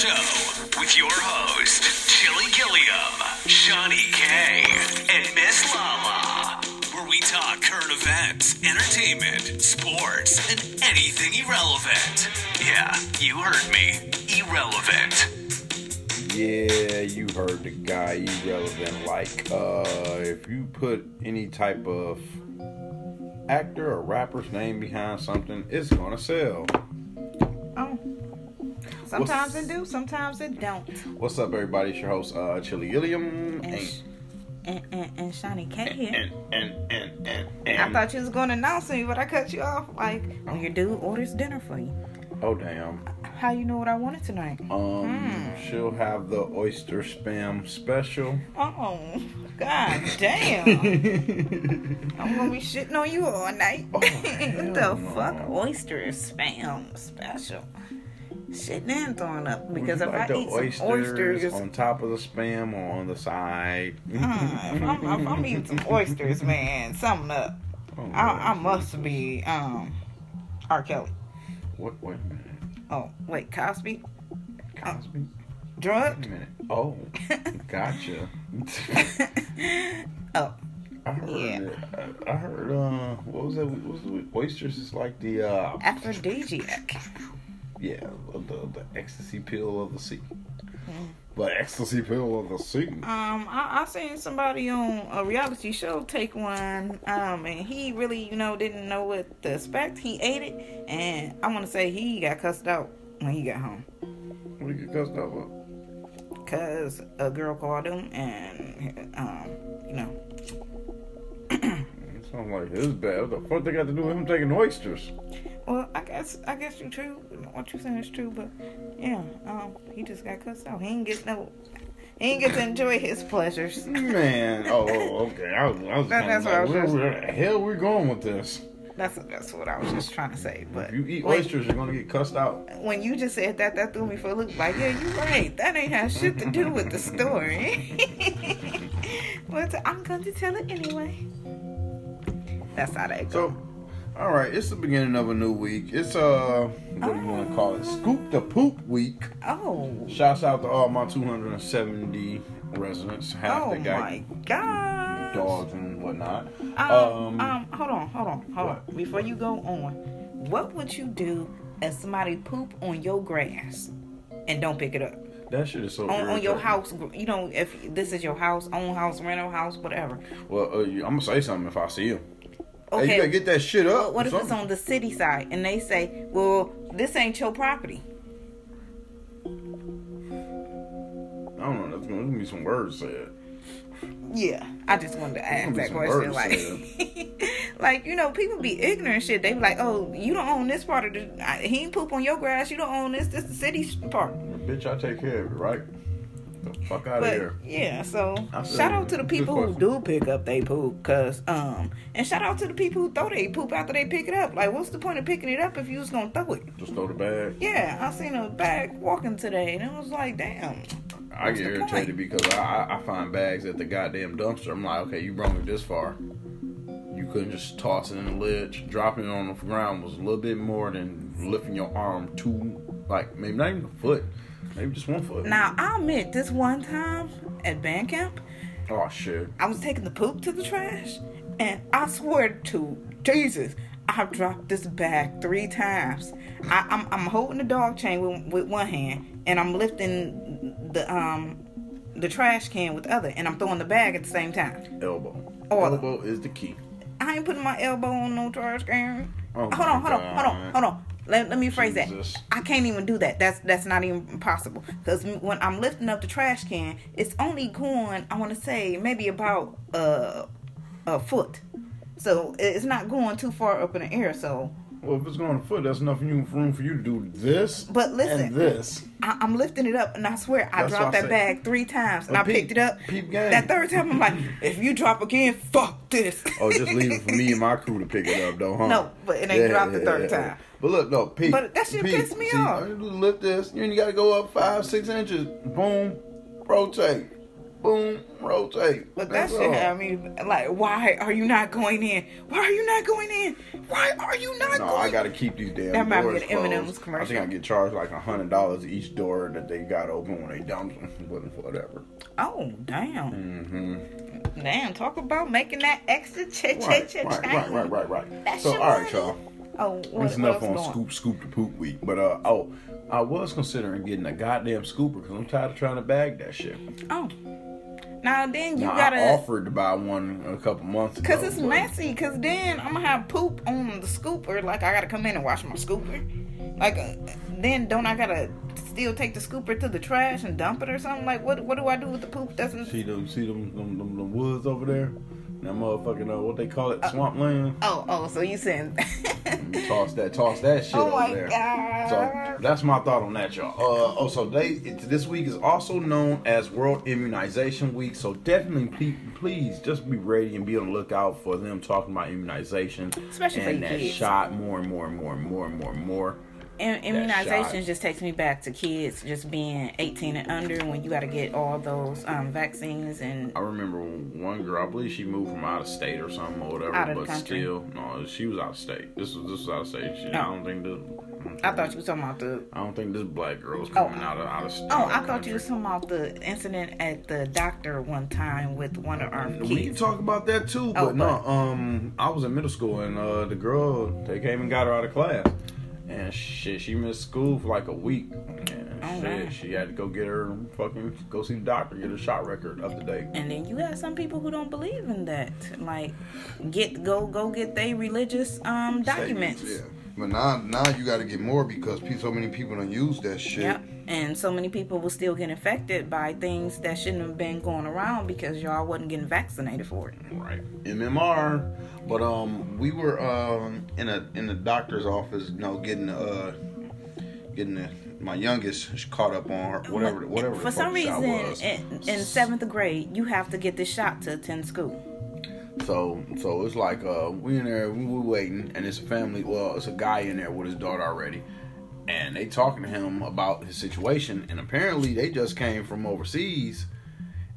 show with your host, Chili Gilliam, Shani K, and Miss Lala, where we talk current events, entertainment, sports, and anything irrelevant. Yeah, you heard me. Irrelevant. Yeah, you heard the guy irrelevant. Like, uh, if you put any type of actor or rapper's name behind something, it's gonna sell. Oh. Sometimes it do, sometimes it don't. What's up, everybody? It's your host, uh, Chili Gilliam. And, sh- and, and, and Shani K here. and, and, and, and, I thought you was going to announce me, but I cut you off. Like, when your dude orders dinner for you. oh damn. How you know what I wanted tonight? Um, she'll have the oyster spam special. Oh, god damn. I'm gonna be shitting on you all night. Oh, what the no. fuck? Oyster spam special. Shitting and throwing up. Because if like I the eat some oysters, on top of the spam or on the side. uh, if, I'm, if I'm eating some oysters, man, something up. Oh, I, I must be um R. Kelly. What? Wait a minute. Oh, wait, Cosby? Cosby. Wait Drugged? a minute. Oh, gotcha. oh, I heard. Yeah. I, I heard. Uh, what was that? What was the oysters? Is like the uh, aphrodisiac. Yeah, the, the ecstasy pill of the sea. Hmm. The ecstasy pill of the sea. Um, I, I seen somebody on a reality show take one, um, and he really, you know, didn't know what to expect. He ate it, and I want to say he got cussed out when he got home. What did you get cussed out for? Cause a girl called him, and um, you know, sounds like his bad. What the fuck they got to do with him taking oysters? Well, I guess I guess you true. What you're saying is true, but yeah, um, he just got cussed out. He ain't get no, he ain't get to enjoy his pleasures. Man, oh, oh, okay. I was, I was That- that's what I was where, just- where the hell we going with this? That's that's what I was just trying to say. But If you eat when- oysters, you're gonna get cussed out. when you just said that, that threw me for a loop. Like, yeah, you're right. That ain't have shit to do with the story. but I'm going to tell it anyway. That's how that goes. So, all right, it's the beginning of a new week. It's uh, what do you want to call it? Scoop the poop week. oh, Shouts out to all my 270 residents. Half oh got my god. dogs and whatnot. Um, um, hold on, hold on, hold What? on. Before you go on, what would you do if somebody poop on your grass and don't pick it up? That shit is so. On, on your house, you know, if this is your house, own house, rental house, whatever. Well, uh, I'm gonna say something if I see you. Okay. Hey, you gotta get that shit up. But what if it's on the city side and they say, "Well, this ain't your property"? I don't know. That's gonna, gonna be some words said. Yeah, I just wanted to ask that question. Like, like you know, people be ignorant shit. They be like, "Oh, you don't own this part of the. He ain't poop on your grass. You don't own this. This the city's part." Bitch, I take care of it, right? Fuck out of But here. yeah, so shout out to the people who do pick up they poop, cause um, and shout out to the people who throw they poop after they pick it up. Like, what's the point of picking it up if you was gonna throw it? Just throw the bag. Yeah, I seen a bag walking today, and it was like, damn. I get irritated because I, I, I find bags at the goddamn dumpster. I'm like, okay, you brought me this far. You couldn't just toss it in the ledge. Dropping it on the ground was a little bit more than lifting your arm two, like maybe not even a foot, maybe just one foot. Now I'll admit, this one time at band camp, Oh shit. I was taking the poop to the trash, and I swear to Jesus, I've dropped this bag three times. I, I'm I'm holding the dog chain with, with one hand, and I'm lifting the um the trash can with the other, and I'm throwing the bag at the same time. Elbow. Oh. Elbow is the key. I ain't putting my elbow on no trash can. Oh hold on, hold on, hold on, hold on. Let, let me phrase Jesus. that. I can't even do that. That's that's not even possible. Because when I'm lifting up the trash can, it's only going. I want to say maybe about uh, a foot. So it's not going too far up in the air. So, Well, if it's going a foot, that's enough room for you to do this but listen, and this. I, I'm lifting it up, and I swear I That's dropped I that bag three times, and I peep- picked it up. peep. That third time, I'm like, if you drop again, fuck this. Oh, just leave it for me and my crew to pick it up, though, huh? No, but it ain't dropped the third time. But look, no, Pete. But that shit pissed me see, off. You lift this, you, you got to go up five, six inches. Boom, rotate. Boom, rotate. But that That's shit all. had me like, why are you not going in? Why are you not going in? Why are you not No, going? I gotta keep these damn That might be doors an M&M's closed. commercial. I think I get charged like a hundred dollars each door that they got open when they dump them, whatever. Oh damn, Mm-hmm. damn! Talk about making that extra cha cha Right, cha right, right, right, right. That's So, your all right, y'all. Oh, what, what enough on going? scoop, scoop the poop week. But uh, oh, I was considering getting a goddamn scooper because I'm tired of trying to bag that shit. Oh, now then you now, I gotta, offered to buy one a couple months ago. cause it's but- messy. Cause then I'm gonna have poop on the scooper. Like I gotta come in and wash my scooper. Like uh, then don't I gotta still take the scooper to the trash and dump it or something? Like what? What do I do with the poop? Doesn't See them, see them, them, them, them woods over there. That motherfucking uh, what they call it, swampland. Oh, oh, so you saying? toss that, toss that shit oh over my there. god! So that's my thought on that, y'all. Uh, oh, so they it, this week is also known as World Immunization Week. So definitely, please, please just be ready and be on the lookout for them talking about immunization, Especially and that kids. shot more and more and more and more and more and more. Im- immunization just takes me back to kids just being 18 and under when you got to get all those um, vaccines and I remember one girl, I believe she moved from out of state or something or whatever, Out of the but country? still, no, she was out of state. This was this was out of state. She, I don't think this. I thought you was talking about the. I don't think this black girl was coming Oh. out of out of state. Oh, I thought you was talking about the incident at the doctor one time with one of our We can talk about that too, but Oh, no. Um, I was in middle school and uh, the girl they came and got her out of class, and shit, she missed school for like a week. And Oh, shit, she had to go get her fucking go see the doctor, get her shot record up to date. And then you have some people who don't believe in that. Like, get go go get their religious um documents. Yeah. But now, now you got to get more because so many people don't use that shit. Yep. And so many people will still get infected by things that shouldn't have been going around because y'all wasn't getting vaccinated for it. Right. MMR. But um, we were um in a in the doctor's office, you know, getting uh getting the, my youngest caught up on her whatever whatever. the For some reason, was. in, in seventh grade, you have to get this shot to attend school. So so it's like uh we in there we were waiting and it's a family well it's a guy in there with his daughter already and they talking to him about his situation and apparently they just came from overseas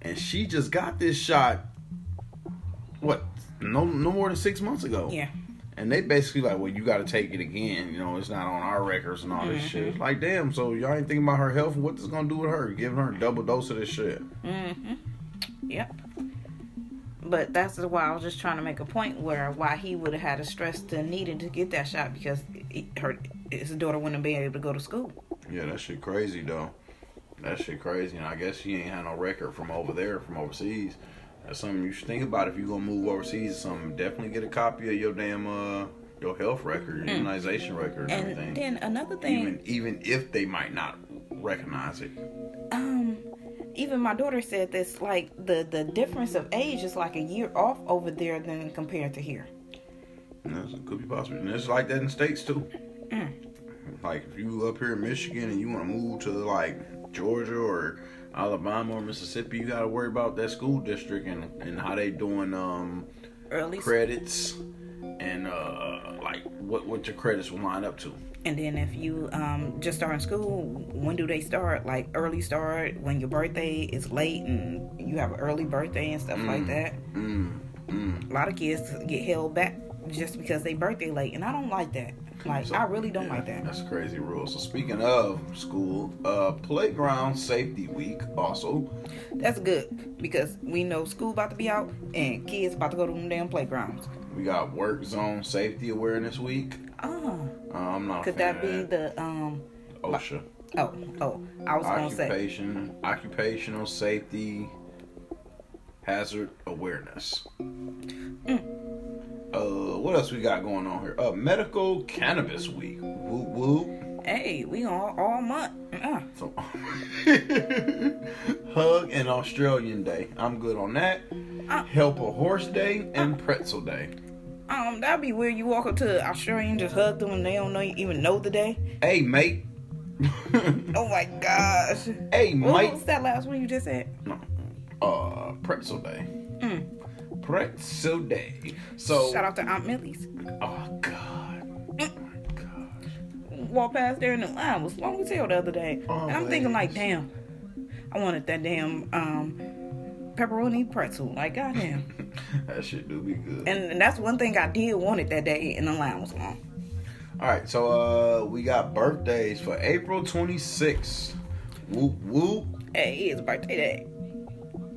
and she just got this shot what no no more than six months ago. Yeah. and they basically like well you got to take it again you know it's not on our records and all this shit. It's like damn so y'all ain't thinking about her health and what this gonna do with her giving her a double dose of this shit. Mhm Yep. But that's why I was just trying to make a point where why he would have had to stress to needed to get that shot because he, her his daughter wouldn't have been able to go to school. Yeah, that shit crazy though. That shit crazy, and I guess she ain't had no record from over there, from overseas. That's something you should think about if you gonna move overseas or something. Definitely get a copy of your damn uh your health record, your immunization record, and, And everything. then another thing, even even if they might not recognize it. um, even my daughter said this like the the difference of age is like a year off over there than compared to here. And that's, could be possible, and it's like that in states too. Mm. Like if you up here in Michigan and you want to move to like Georgia or Alabama or Mississippi, you got to worry about that school district and and how they doing um Early credits and uh like what what your credits will line up to. And then if you um, just start in school, when do they start? Like early start when your birthday is late and you have an early birthday and stuff like that. Mm, mm. A lot of kids get held back just because they birthday late, and I don't like that. Like So, I really don't yeah, like that. That's a crazy rule. So speaking of school, uh playground safety week also. That's good because we know school about to be out and kids about to go to them damn playgrounds. We got work zone safety awareness week. Oh, Uh, I'm not could that be of the um? OSHA. Oh, oh, I was gonna say Occupation, occupational safety, hazard awareness. Uh, what else we got going on here? Uh, medical cannabis week. Woo woo. Hey, we on all month. Uh, So, hug and Australian Day. I'm good on that. Uh. Help a horse day and pretzel day. um, that'd be weird. You walk up to Australian, just hug them, and they don't know even know the day. Hey mate. Oh my gosh. hey What mate. was that last one you just said? No. Uh, pretzel day. Mm. Pretzel day. So. Shout out to Aunt Millie's. Oh God. Walked past there and the line was long as hell the other day. and I'm thinking like, damn, I wanted that damn um pepperoni pretzel. Like goddamn. that shit do be good. and, and that's one thing I did want it that day, and the line was long. All right, so uh, we got birthdays for April 26th. Whoop whoop. Hey, it's birthday day.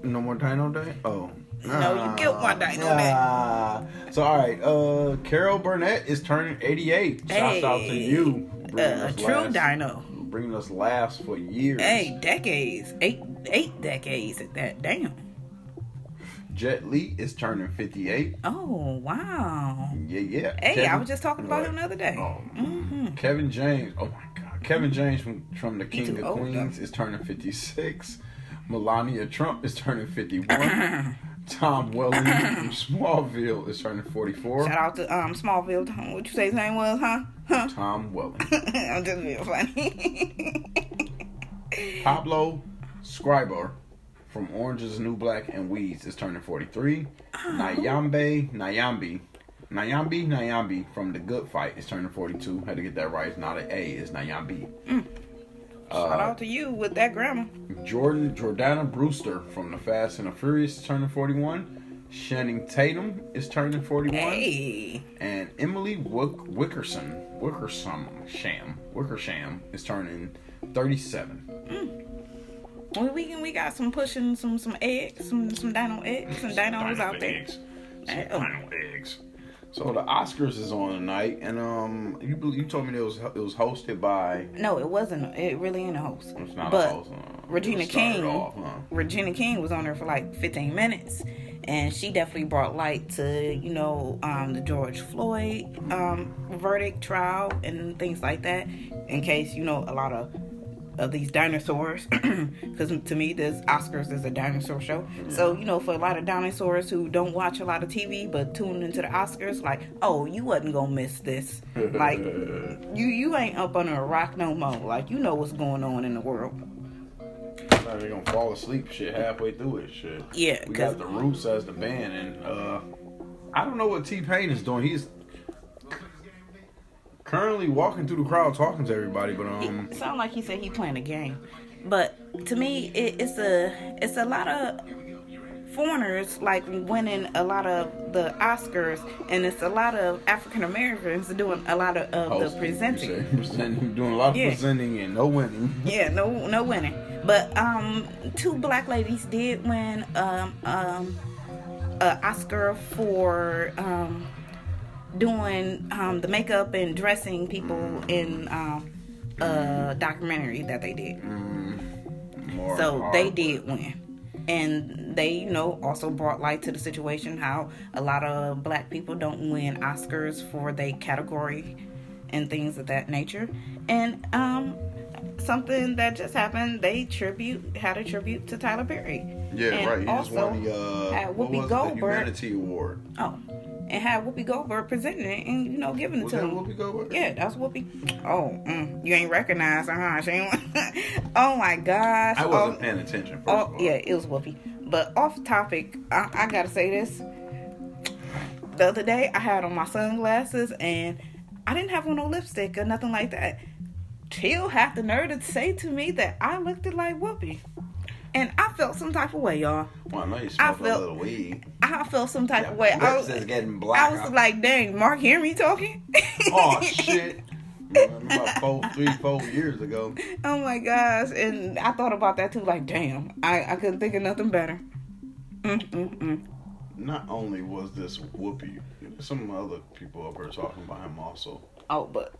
No more Dino Day. Oh. No, you killed my Dino Day. Ah. So all right, uh, Carol Burnett is turning 88. Shouts out to you. A true last- dino. Bringing us laughs for years. Hey, decades. Eight eight decades at that. Damn. Jet Li is turning 58. Oh wow. Yeah, yeah. Hey, I was just talking about him the other day. Oh, hmm Kevin James. Oh my God. Kevin James from from the King of Queens is turning 56. Melania Trump is turning 51. Tom Welling from Smallville is turning 44. Shout out to um Smallville. What you say his name was, huh? Huh? Tom Welling. I'm just being funny. Pablo Schreiber from Orange is the New Black and Weeds is turning 43. Nyambe Nyambi. Nyambi Nyambi from The Good Fight is turning 42. Had to get that right. It's not an A, it's Nyambi. Shout uh, out to you with that grammar. Jordan Jordana Brewster from The Fast and the Furious is turning 41. Channing Tatum is turning 41. Hey. And Emily Wick- Wickerson, Wickersham, Sham, Wickersham is turning 37. Hmm. Well, we can, we got some pushing some some eggs, some some dino eggs, some dinos out there. eggs. Some Oh. dino eggs. So the Oscars is on tonight, and um, you you told me it was it was hosted by. No, it wasn't. It really ain't a host. It's not but a host. Uh, Regina King, off, huh? Regina King was on there for like 15 minutes, and she definitely brought light to you know um, the George Floyd um, verdict trial and things like that. In case you know a lot of of these dinosaurs, because to me this Oscars is a dinosaur show. So you know for a lot of dinosaurs who don't watch a lot of TV but tune into the Oscars, like oh you wasn't gonna miss this, like you you ain't up under a rock no more. Like you know what's going on in the world. Like, They're gonna fall asleep shit halfway through it shit. Yeah, we got the Roots as the band, and uh, I don't know what T Pain is doing. He's currently walking through the crowd talking to everybody, but um, It sound like he said he playing a game, but to me, it, it's a it's a lot of foreigners like winning a lot of the Oscars, and it's a lot of African Americans doing a lot of, of hosting, the presenting. presenting, doing a lot of Yeah. presenting and no winning. Yeah, no no winning. But um, two black ladies did win um um a Oscar for um doing um the makeup and dressing people in um a documentary that they did. More So hard. they did win. And they, you know, also brought light to the situation how a lot of black people don't win Oscars for their category and things of that nature. And um something that just happened, they tribute had a tribute to Tyler Perry. Yeah, And right. He just also won the uh, had Whoopi it? Goldberg. the Humanity Award. Oh. And had Whoopi Goldberg presenting it and, you know, giving it Was to him. Whoopi Goldberg? Yeah, that's Whoopi. Oh, mm, you ain't recognized, her, huh? She ain't- oh my gosh. I wasn't oh, paying attention. First Oh yeah, it was Whoopi. But off topic, I, I gotta say this. The other day, I had on my sunglasses and I didn't have on no lipstick or nothing like that. She'll have the nerve to say to me that I looked like Whoopi, and I felt some type of way, y'all. Well, I know you I smoked felt- a little weed. I felt some type of way. I was, is getting black. I was like, dang, Mark, hear me talking? oh shit. About four, three, four years ago. Oh my gosh. And I thought about that too, like, damn, I, I couldn't think of nothing better. Mm-mm-mm. Not only was this Whoopi, some other people up here talking about him also. Oh, but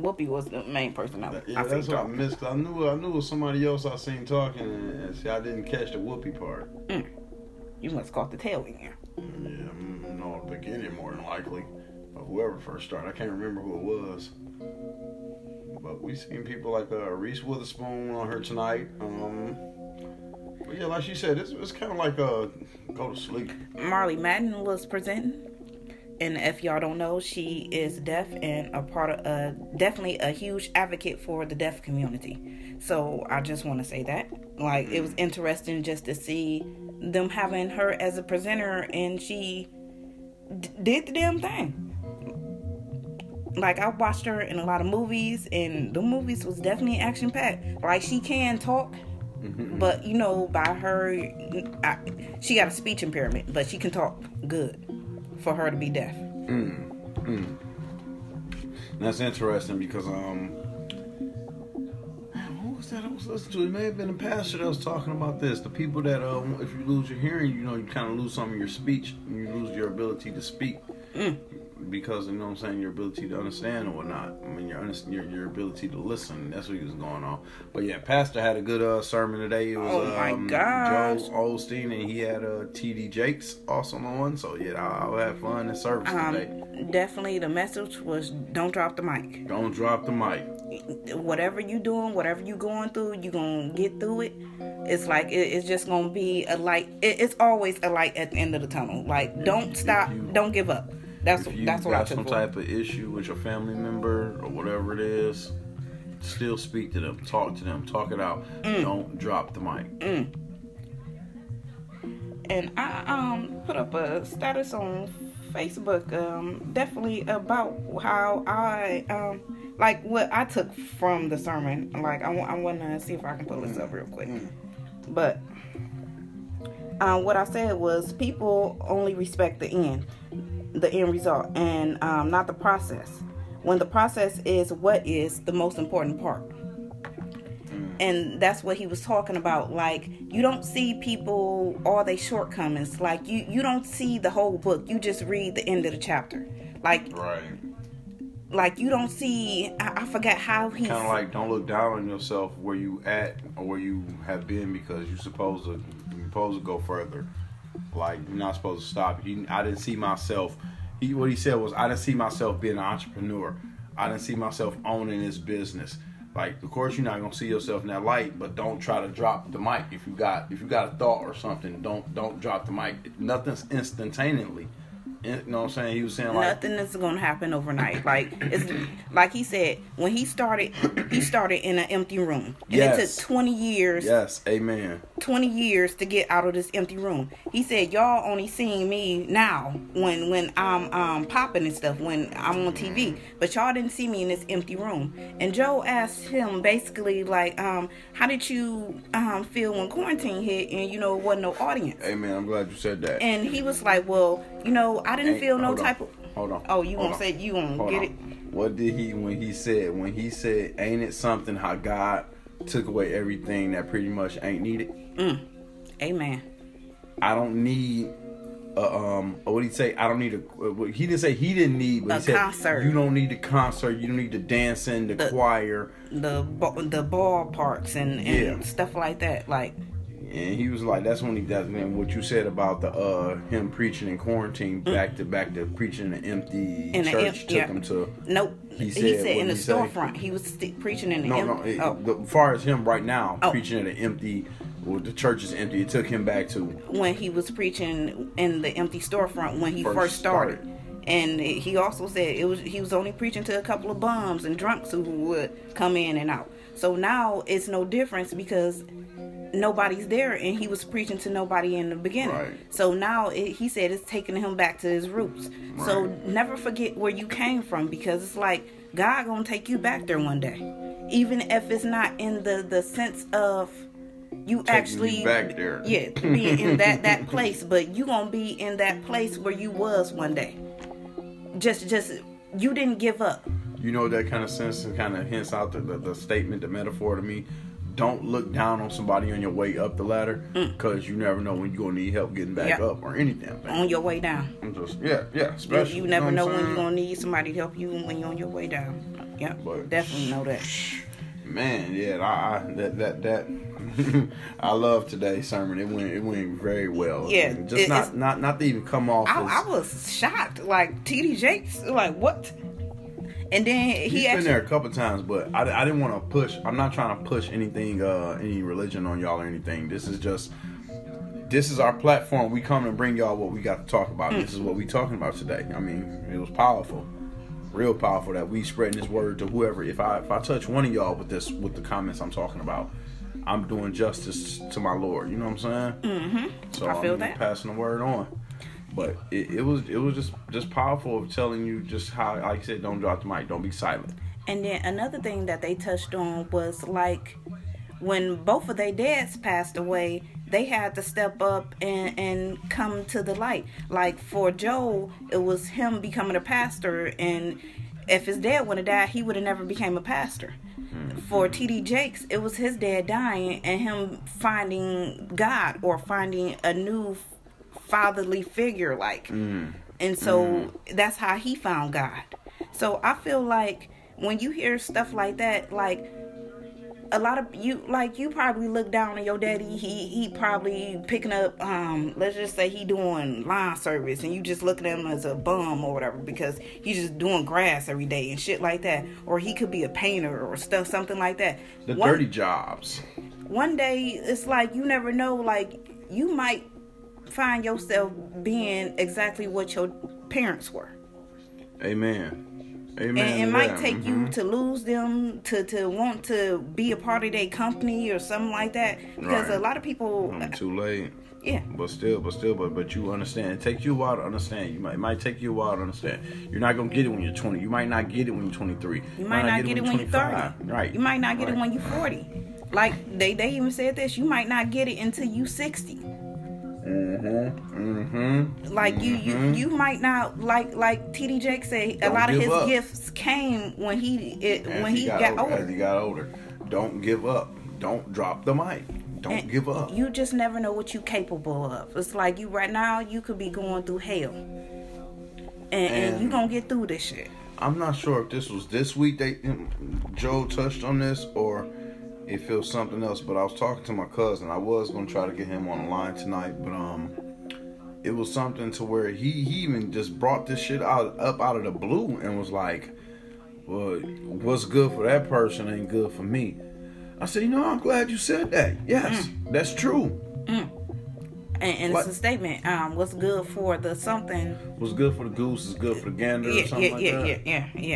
Whoopi was the main person I, Yeah, I that's what I missed. I knew I knew it was somebody else I seen talking, and see, I didn't catch the Whoopi part. You must caught the tail in there. Yeah, mm, no, the beginning more than likely of whoever first started. I can't remember who it was. But we seen people like uh, Reese Witherspoon on her tonight. Um, but yeah, like she said, it's, it's kind of like uh, go to sleep. Marlee Matlin was presenting. And if y'all don't know, she is mm-hmm. deaf and a part of, uh, definitely a huge advocate for the deaf community. So I just want to say that. Like, it was mm-hmm. interesting just to see them having her as a presenter and she d- did the damn thing. Like, I watched her in a lot of movies and the movies was definitely action packed. Like, she can talk mm-hmm. But you know, by her, I, she got a speech impairment, but she can talk good for her to be deaf. That's interesting because um, what was that I was listening to? It may have been a pastor that was talking about this. The people that um, if you lose your hearing, you know, you kind of lose some of your speech, and you lose your ability to speak. Because you know what I'm saying, your ability to understand or whatnot. I mean, your your your ability to listen. That's what he was going on. But yeah, Pastor had a good uh, sermon today. It was Oh, my um, gosh. Joel Osteen, and he had uh, T.D. Jakes also on. So yeah, I'll, I'll have fun in service today. Um, definitely, the message was don't drop the mic. Don't drop the mic. Whatever you doing, whatever you going through, you gonna get through it. It's like it, it's just gonna be a light. It, it's always a light at the end of the tunnel. Like don't stop, you- don't give up. That's if you that's what I got took some for. type of issue with your family member or whatever it is, still speak to them, talk to them, talk it out. Mm. Don't drop the mic. and I um put up a status on Facebook um definitely about how I um like what I took from the sermon. Like I want I want to see if I can pull this up real quick. But um, what I said was people only respect the end, the end result, and um, not the process. When the process is what is the most important part and that's what he was talking about like you don't see people all they shortcomings like you you don't see the whole book you just read the end of the chapter like Right. like you don't see i, I forgot how he Kind of like don't look down on yourself where you at or where you have been because you're supposed to you're supposed to go further. Like you're not supposed to stop. He, I didn't see myself. He what he said was I didn't see myself being an entrepreneur. I didn't see myself owning this business. Like of course you're not gonna see yourself in that light, but don't try to drop the mic if you got if you got a thought or something. Don't don't drop the mic. Nothing's instantaneously. You know what I'm saying? He was saying like nothing is gonna happen overnight like it's like he said when he started he started in an empty room and it took 20 years yes, amen. 20 years to get out of this empty room. He said, "Y'all only seeing me now when when I'm um popping and stuff when I'm on TV, but y'all didn't see me in this empty room." And Joel asked him basically like, um, "How did you um feel when quarantine hit and you know wasn't no audience?" Amen. I'm glad you said that. And he was like, "Well, you know, I didn't Ain't- feel no on. type of." Hold on. Oh, you Hold gonna on. say you gonna Hold get on. it? What did he when he said when he said ain't it something how God took away everything that pretty much ain't needed? Amen. I don't need a, um what did he say? I don't need a uh, he didn't say he didn't need but A he said concert. you don't need the concert, you don't need the dancing, the, The- choir. The the ballparks and, and Yeah. stuff like that. Like, And he was like, "That's when he that's when what you said about the uh him preaching in quarantine, back to back to preaching in an empty Mm. In church, took yeah. him to nope. He He said- said, in the storefront. He was st- preaching in the No, em- no. It, oh. the, far as him right now, Oh. preaching in an empty, well, the church is empty. It took him back to when he was preaching in the empty storefront when he First first, started. started. And he also said it was he was only preaching to a couple of bums and drunks who would come in and out. So now it's no difference because nobody's there, and he was preaching to nobody in the beginning. Right. So now it, he said it's taking him back to his roots. So never forget where you came from because it's like God gonna take you back there one day, even if it's not in the the sense of you you actually back there. Yeah, being in that that place, but you gonna be in that place where you was one day. Just just you didn't give up. you know that kind of sense and kind of hints out the, the, the statement, the metaphor to me. Don't look down on somebody on your way up the ladder because you never know when you're gonna need help getting back Mm. Yeah. up or anything. On your way down. I'm just yeah, yeah. You, Especially you never know what I'm when you're gonna need somebody to help you when you're on your way down. Yep, But- definitely know that. Man, yeah, I, I that that that I love today's sermon. It went it went very well. Yeah, And just it- not not not to even come off. I, as, I was shocked. Like TD Jakes, like what? And then he He's been there a couple times, but I, I didn't want to push. I'm not trying to push anything, uh, any religion on y'all or anything. This is just, this is our platform. We come and bring y'all what we got to talk about. This is what we talking about today. I mean, it was powerful, real powerful that we spreading this word to whoever. If I if I touch one of y'all with this with the comments I'm talking about, I'm doing justice to my Lord. You know what I'm saying? Mm-hmm. So I feel I'm that. passing the word on. But it, it was it was just just powerful of telling you just how like I said, don't drop the mic, don't be silent. And then another thing that they touched on was like when both of their dads passed away, they had to step up and, and come to the light. Like for Joel, it was him becoming a pastor, and if his dad would have died, he would have never became a pastor. Mm-hmm. For TD Jakes, it was his dad dying and him finding God or finding a new fatherly figure, like. And so that's how he found God. So I feel like when you hear stuff like that, like a lot of you like you probably look down on your daddy he he probably picking up um let's just say he doing line service and you just look at him as a bum or whatever because he's just doing grass every day and shit like that or he could be a painter or stuff something like that The One- dirty jobs. one day it's like you never know like you might find yourself being exactly what your parents were Amen. Amen. and it might that. take you Mhm. to lose them to to want to be a part of their company or something like that because Right. a lot of people Mm, too late. yeah But still, but still, but but you understand. It takes you a while to understand. You might it might take you a while to understand. You're not gonna get it when you're 20. You might not get it when you're 23. you might not get it when you're 30 Right. you might not get it when you're 40 like they they even said this you might not get it until you 60 Mm-hmm. Mm-hmm. like you you you might not like like TD Jake said a Don't lot of his up. gifts came when he it, As when he got, older, older As he got older. Don't give up. Don't drop the mic. Don't And give up. You just never know what you're capable of. It's like you right now, you could be going through hell. And, and, And- you gonna get through this shit. I'm not sure if this was this week they Joel touched on this or it feels something else. But I was talking to my cousin. I was gonna try to get him on the line tonight, but um, it was something to where he he even just brought this shit out up out of the blue and was like, "Well, what's good for that person ain't good for me." I said, "You know, I'm glad you said that. Yes, Mm. that's true. And, and What? it's a statement. Um, what's good for the something? What's good for the goose is good for the gander Yeah, or something yeah, like yeah, that." yeah, yeah, yeah.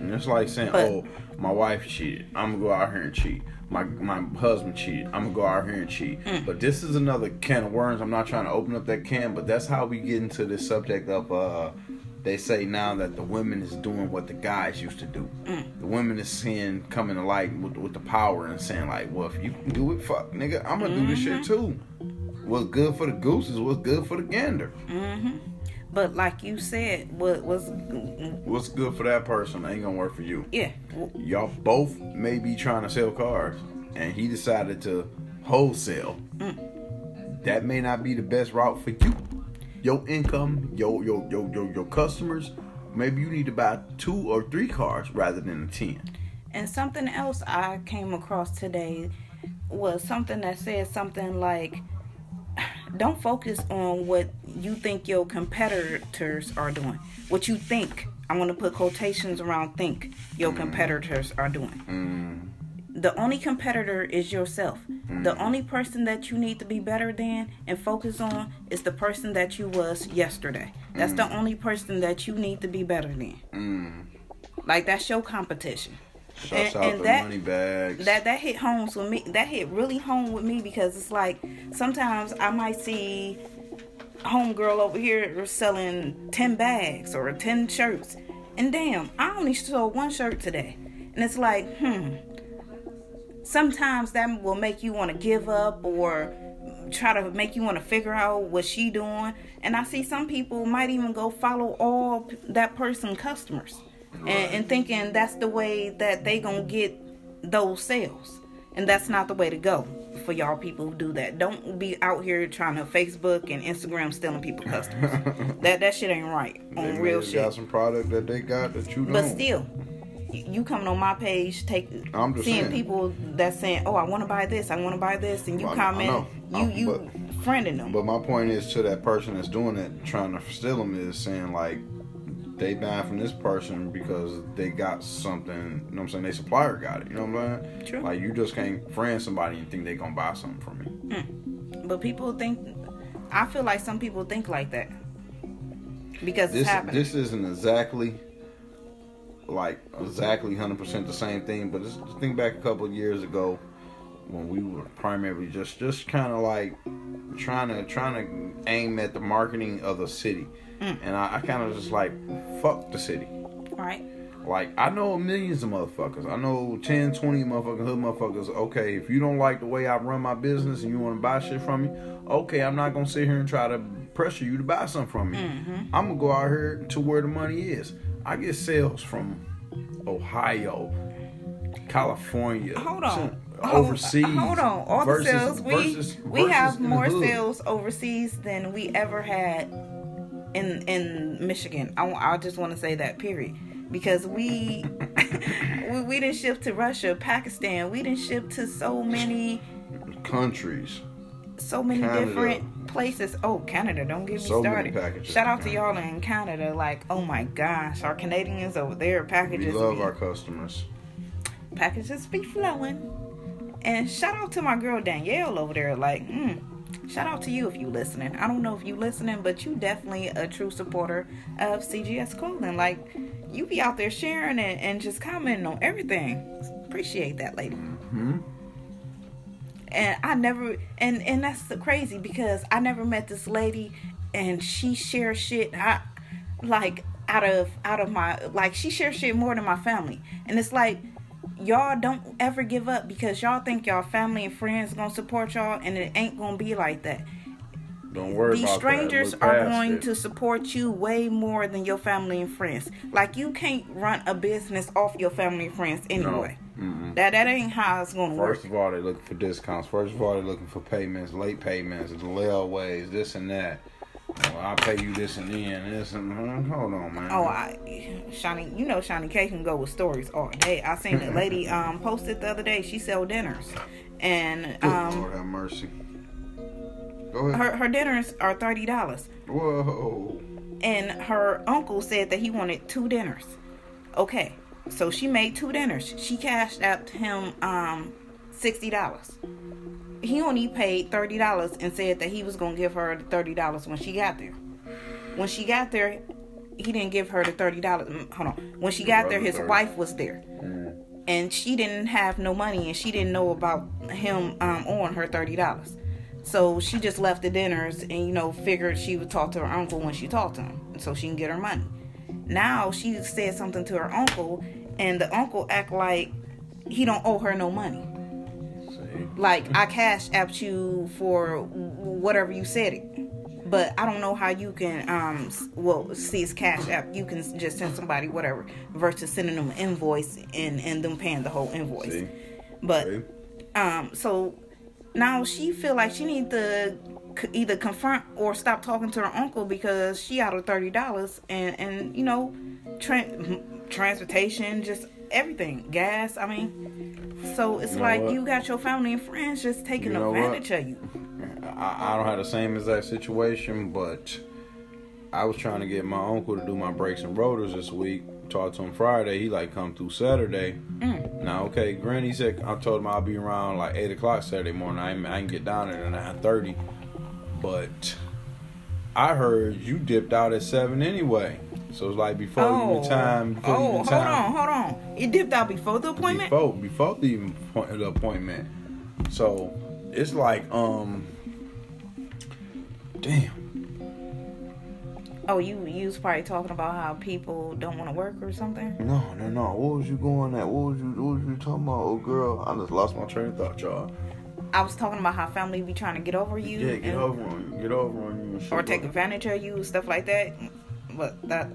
And it's like saying, But- "Oh, my wife cheated. I'm gonna go out here and cheat. My my husband cheated. I'm gonna go out here and cheat." Mm. But this is another can of worms. I'm not trying to open up that can, but that's how we get into this subject of. uh They say now that the women is doing what the guys used to do. Mm. The women is seeing coming to light with, with the power and saying like, "Well, if you can do it, fuck, nigga, I'm gonna do this Mm-hmm. shit too." What's good for the goose is what's good for the gander. But like you said, what was What's good for that person ain't gonna work for you. yeah? y'all both may be trying to sell cars and he decided to wholesale mm. that may not be the best route for you your income your your your your, your customers maybe you need to buy two or three cars rather than a 10 And something else I came across today was something that said something like, "Don't focus on what you think your competitors are doing. What you think." I want to put quotations around "think" your mm. competitors are doing. Mm. The only competitor is yourself. The mm. only person that you need to be better than and focus on is the person that you was yesterday. That's the only person that you need to be better than. Like that's your competition. Shouts And- out and the that- money bags That that hit home with me. That hit really home with me because it's like sometimes I might see homegirl over here selling ten bags or ten shirts, and damn, I only sold one shirt today, and it's like, hmm. Sometimes that will make you want to give up or try to make you want to figure out what she doing. And I see some people might even go follow all that person customers and, and thinking that's the way that they gonna get those sales. And that's not the way to go for y'all people who do that. Don't be out here trying to Facebook and Instagram stealing people customers. that that shit ain't right they on may real shit. got some product that they got that you don't But still, you coming on my page, take I'm just seeing saying. people that saying, "Oh, I want to buy this, I want to buy this," and you I I comment, know. you you friending them. But my point is to that person that's doing it, trying to steal them, is saying like they buying from this person because they got something. You know what I'm saying? They supplier got it. You know what I'm saying? True. Like you just can't friend somebody and think they gonna buy something from you. Mm. But people think, I feel like some people think like that because This it's happening. this isn't exactly like exactly 100% the same thing, but just think back a couple of years ago when we were primarily just just kind of like trying to trying to aim at the marketing of the city, Mm. and I, I kind of just like fuck the city. right? Like I know millions of motherfuckers. I know 10, 20 motherfucking hood motherfuckers. Okay, if you don't like the way I run my business and you want to buy shit from me, okay, I'm not gonna sit here and try to pressure you to buy something from me. I'm gonna go out here to where the money is. I get sales from Ohio, California, Hold on. Hold- overseas. Hold on. All versus- the sales we versus- we versus have more hood. sales overseas than we ever had in in Michigan. I, I just want to say that period because we we, we didn't ship to Russia, Pakistan. We didn't ship to so many countries. so many Canada. different places. Oh, Canada, don't get me So started. Shout out to y'all in Canada. Like, oh my gosh, our Canadians over there We packages love be- our customers. packages be flowing. And shout out to my girl Danielle over there. Like, mm, shout out to you if you listening. I don't know if you listening, but you definitely a true supporter of CGS Clothing. Like, you be out there sharing and, and just commenting on everything. Appreciate that, lady. Hmm? And I never, and and that's the crazy because I never met this lady, and she shares shit. I like out of out of my like she shares shit more than my family, and it's like y'all don't ever give up because y'all think y'all family and friends gonna support y'all, and it ain't gonna be like that. Don't worry These about strangers are going it. to support you way more than your family and friends. Like you can't run a business off your family and friends anyway. Mm-mm. That that ain't how it's gonna work. First of all, they're looking for discounts. First of all, they're looking for payments, late payments, layaways, this and that. Well, I'll pay you this and then this and hmm, hold on, man. Oh, I, Shani, you know Shani K can go with stories all day. I seen a lady um posted the other day. She sell dinners, and um Lord have mercy. Go ahead. her her dinners are thirty dollars. Whoa. And her uncle said that he wanted two dinners. Okay, so she made two dinners. She cashed out to him um sixty dollars. He only paid thirty dollars and said that he was gonna give her the thirty dollars when she got there. When she got there, he didn't give her the thirty dollars. Hold on. When she got there, his wife was there, and she didn't have no money, and she didn't know about him um on her thirty dollars. So she just left the dinners and you know figured she would talk to her uncle when she talked to him, so she can get her money. Now she said something to her uncle, and the uncle act like he don't owe her no money. Like I cash apped you for whatever you said it, but I don't know how you can um well see it's cash app. You can just send somebody whatever versus sending them an invoice and and them paying the whole invoice. See? But See? um so now she feel like she need to c- either confront or stop talking to her uncle because she out of thirty dollars and and you know tran transportation just everything gas i mean so it's You know like what? you got your family and friends just taking You know what? advantage of you I, I don't have the same exact situation, but I was trying to get my uncle to do my brakes and rotors this week. Talked to him Friday. He like come through Saturday. Mm. Now, okay, Granny said I told him I'll be around like eight o'clock Saturday morning. I, ain't- I can get down there at nine thirty, but I heard you dipped out at seven anyway. So it's like before oh, even time. Before oh even hold on hold on you dipped out before the appointment Before before the even the appointment. So it's like um damn. oh you you was probably talking about how people don't want to work or something No, no, no. What was you going at? What was you what was you talking about? Oh girl, I just lost my train of thought, y'all. i was talking about how family be trying to get over you Yeah, get and- over on you. Get over on you or take advantage of you, stuff like that. But that,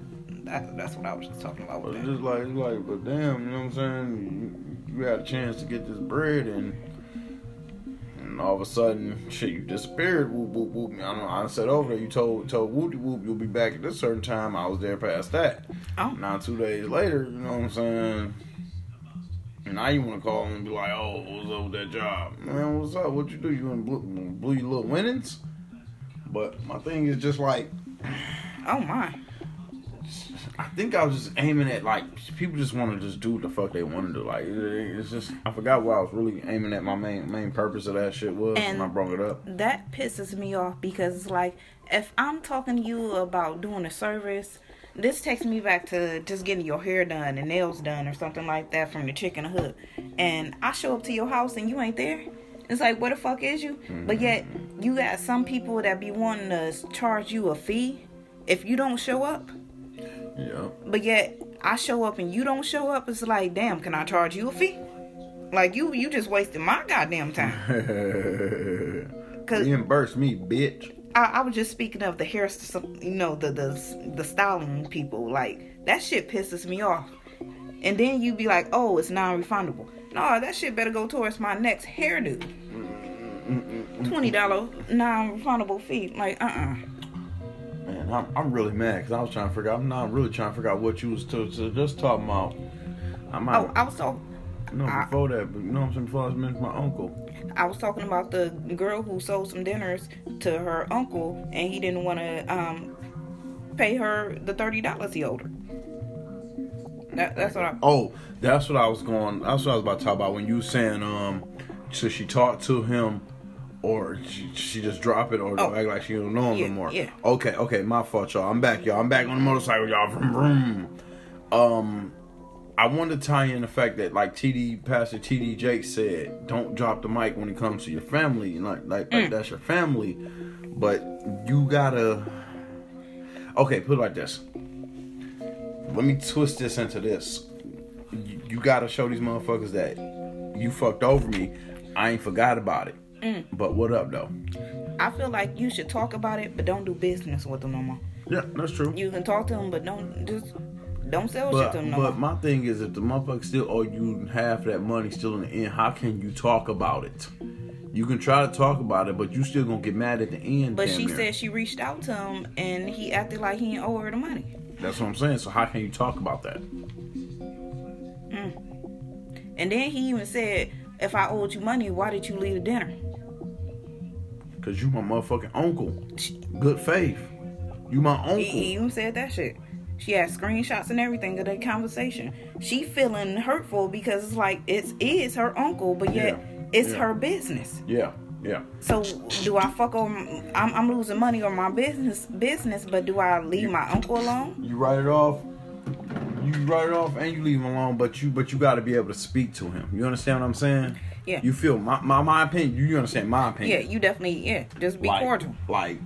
that that's what I was just talking about with it's just like, it's like, but damn, you know what I'm saying? You, you had a chance to get this bread, and and all of a sudden, shit, you disappeared. Whoop, whoop, whoop. I don't know. I said over there. You told told Whoopty Whoop you'll be back at this certain time. I was there past that. Oh. Now two days later, you know what I'm saying? And now you want to call and be like, "Oh, what's up with that job, man? What's up? What you do? You in blew, blew your little winnings?" But my thing is just like, Oh my! I think I was just aiming at like people just want to just do what the fuck they want to do. Like it's just I forgot what I was really aiming at. My main main purpose of that shit was And- when I brought it up. That pisses me off because it's like if I'm talking to you about doing a service, this takes me back to just getting your hair done and nails done or something like that from the chick in the hood, and I show up to your house and you ain't there. It's like where the fuck is you? But yet you got some people that be wanting to charge you a fee if you don't show up. Yeah. But yet I show up and you don't show up. It's like, damn, can I charge you a fee? Like you, you just wasted my goddamn time. Cause Reimburse me, bitch. I, I was just speaking of the hair, you know, the the the styling people. Like that shit pisses me off. And then you be like, oh, it's non-refundable. No, that shit better go towards my next hairdo. Twenty dollar non-refundable fee. Like, uh, uh Man, I'm, I'm really mad because I was trying to figure out. I'm not really trying to figure out what you was to, to just talking about. I might. Oh, I was talking. no, I- before that, but you know what I'm saying? Before I was my uncle. I was talking about the girl who sold some dinners to her uncle, and he didn't want to um, pay her the thirty dollars he owed her. That, that's what I. Oh, that's what I was going. That's what I was about to talk about when you were saying um, so she talked to him, or she, she just drop it, or Oh. act like she don't know him Yeah, no more. yeah. Okay, okay, my fault, y'all. I'm back, y'all. I'm back on the motorcycle, y'all. Vroom, vroom. Um, I want to tie in the fact that like TD Pastor TD Jakes said, don't drop the mic when it comes to your family, like like, Mm. like that's your family, but you gotta. Okay, put it like this. Let me twist this into this. You, you gotta show these motherfuckers that you fucked over me. I ain't forgot about it. Mm. But what up though? I feel like you should talk about it, but don't do business with them no more. Yeah, that's true. You can talk to them, but don't just don't sell shit But, to them no but more. my thing is, if the motherfucker still owe you half that money still in the end, how can you talk about it? You can try to talk about it, but you still gonna get mad at the end. But she near. said she reached out to him, and he acted like he didn't owe her the money. that's what I'm saying. So how can you talk about that? And then he even said, "If I owed you money, why did you leave the dinner?" Cause you my motherfucking uncle. Good faith. You my uncle. He, even said that shit. She had screenshots and everything of that conversation. She feeling hurtful because it's like it's is her uncle, but yet Yeah. it's Yeah. her business. yeah, yeah. So do I fuck over? I'm, I'm losing money on my business business, but do I leave my uncle alone? You write it off. You write it off and you leave him alone, but you but you got to be able to speak to him. You understand what I'm saying? Yeah. You feel my my, my opinion. You understand my opinion? Yeah, you definitely yeah. Just be like, cordial. Like,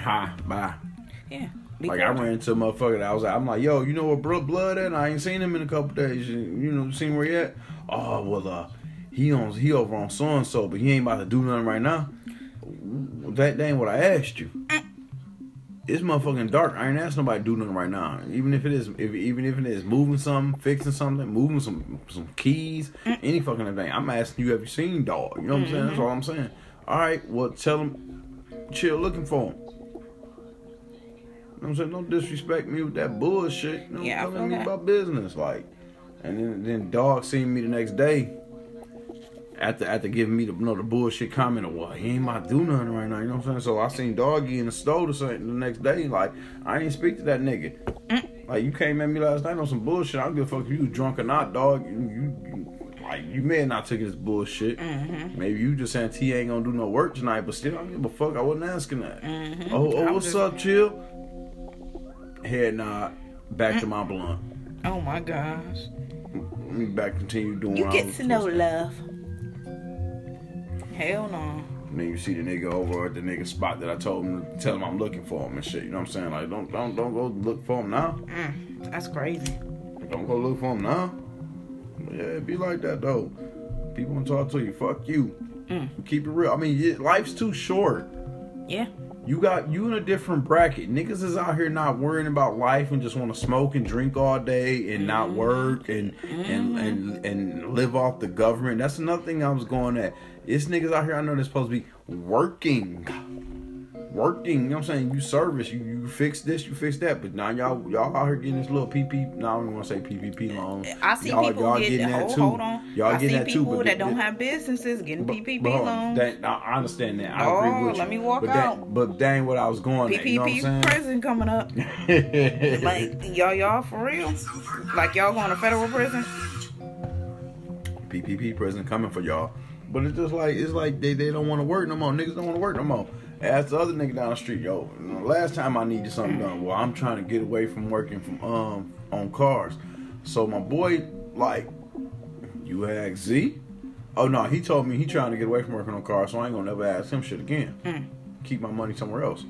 hi, bye. Yeah. Be Like I ran into a motherfucker that I was like, I'm like, yo, you know what bro blood and I ain't seen him in a couple days. You you know, seen where he at? Oh well, uh, he on he over on so and so, but he ain't about to do nothing right now. That, that ain't what I asked you. It's motherfucking dark. I ain't asked nobody to do nothing right now. Even if it is, if, even if it is moving something, fixing something, moving some some keys, any fucking thing. I'm asking you, have you seen dog? You know what I'm saying? That's all I'm saying. All right, well, tell him, chill, looking for him. You know what I'm saying? Don't disrespect me with that bullshit. You know, Yeah, telling me about business. Like, and then then dog seen me the next day. After after giving me the you know, the bullshit comment of well he ain't about to do nothing right now, you know what I'm saying? So I seen Doggy in the store or something the next day, like I ain't speak to that nigga. Like you came at me last night on some bullshit. I don't give a fuck if you was drunk or not, dog. You, you, you like you may have not took this bullshit. Mm-hmm. Maybe you just saying T ain't gonna do no work tonight, but still I don't give a fuck. I wasn't asking that. Mm-hmm. Oh, I oh, was what's up, chill? Head nod, back to my blunt. Oh my gosh. Let me back continue doing. You get to know love. Hell no. And then you see the nigga over at the nigga spot that I told him to tell him I'm looking for him and shit. You know what I'm saying? Like don't don't don't go look for him now. Mm, that's crazy. Don't go look for him now. Yeah, it be like that though. People to talk to you. Fuck you. Mm. Keep it real. I mean, life's too short. Yeah. You got you in a different bracket. Niggas is out here not worrying about life and just want to smoke and drink all day and not mm-hmm. work and and and mm-hmm. and live off the government. That's another thing I was going at. It's niggas out here I know they're supposed to be working. Working, you know what I'm saying? You service, you, you fix this, you fix that, but now y'all y'all out here getting this little PP. Now I don't even want to say PPP loan. I see y'all, people y'all getting, that too. hold on. Y'all I getting see that people too. But that don't have businesses getting but- PPP but loans. That, I understand that. I Oh, agree with you. let me walk but out. That, but dang, what I was going at. You know what I'm PPP saying? prison coming up. Like y'all, y'all for real? Like y'all going to federal prison? PPP prison coming for y'all. But it's just like it's like they, they don't want to work no more. Niggas don't want to work no more. Ask the other nigga down the street, yo. Last time I needed something done, well, I'm trying to get away from working from um on cars. So my boy, like, you ask Z? Oh no, he told me he trying to get away from working on cars, so I ain't gonna never ask him shit again. Keep my money somewhere else.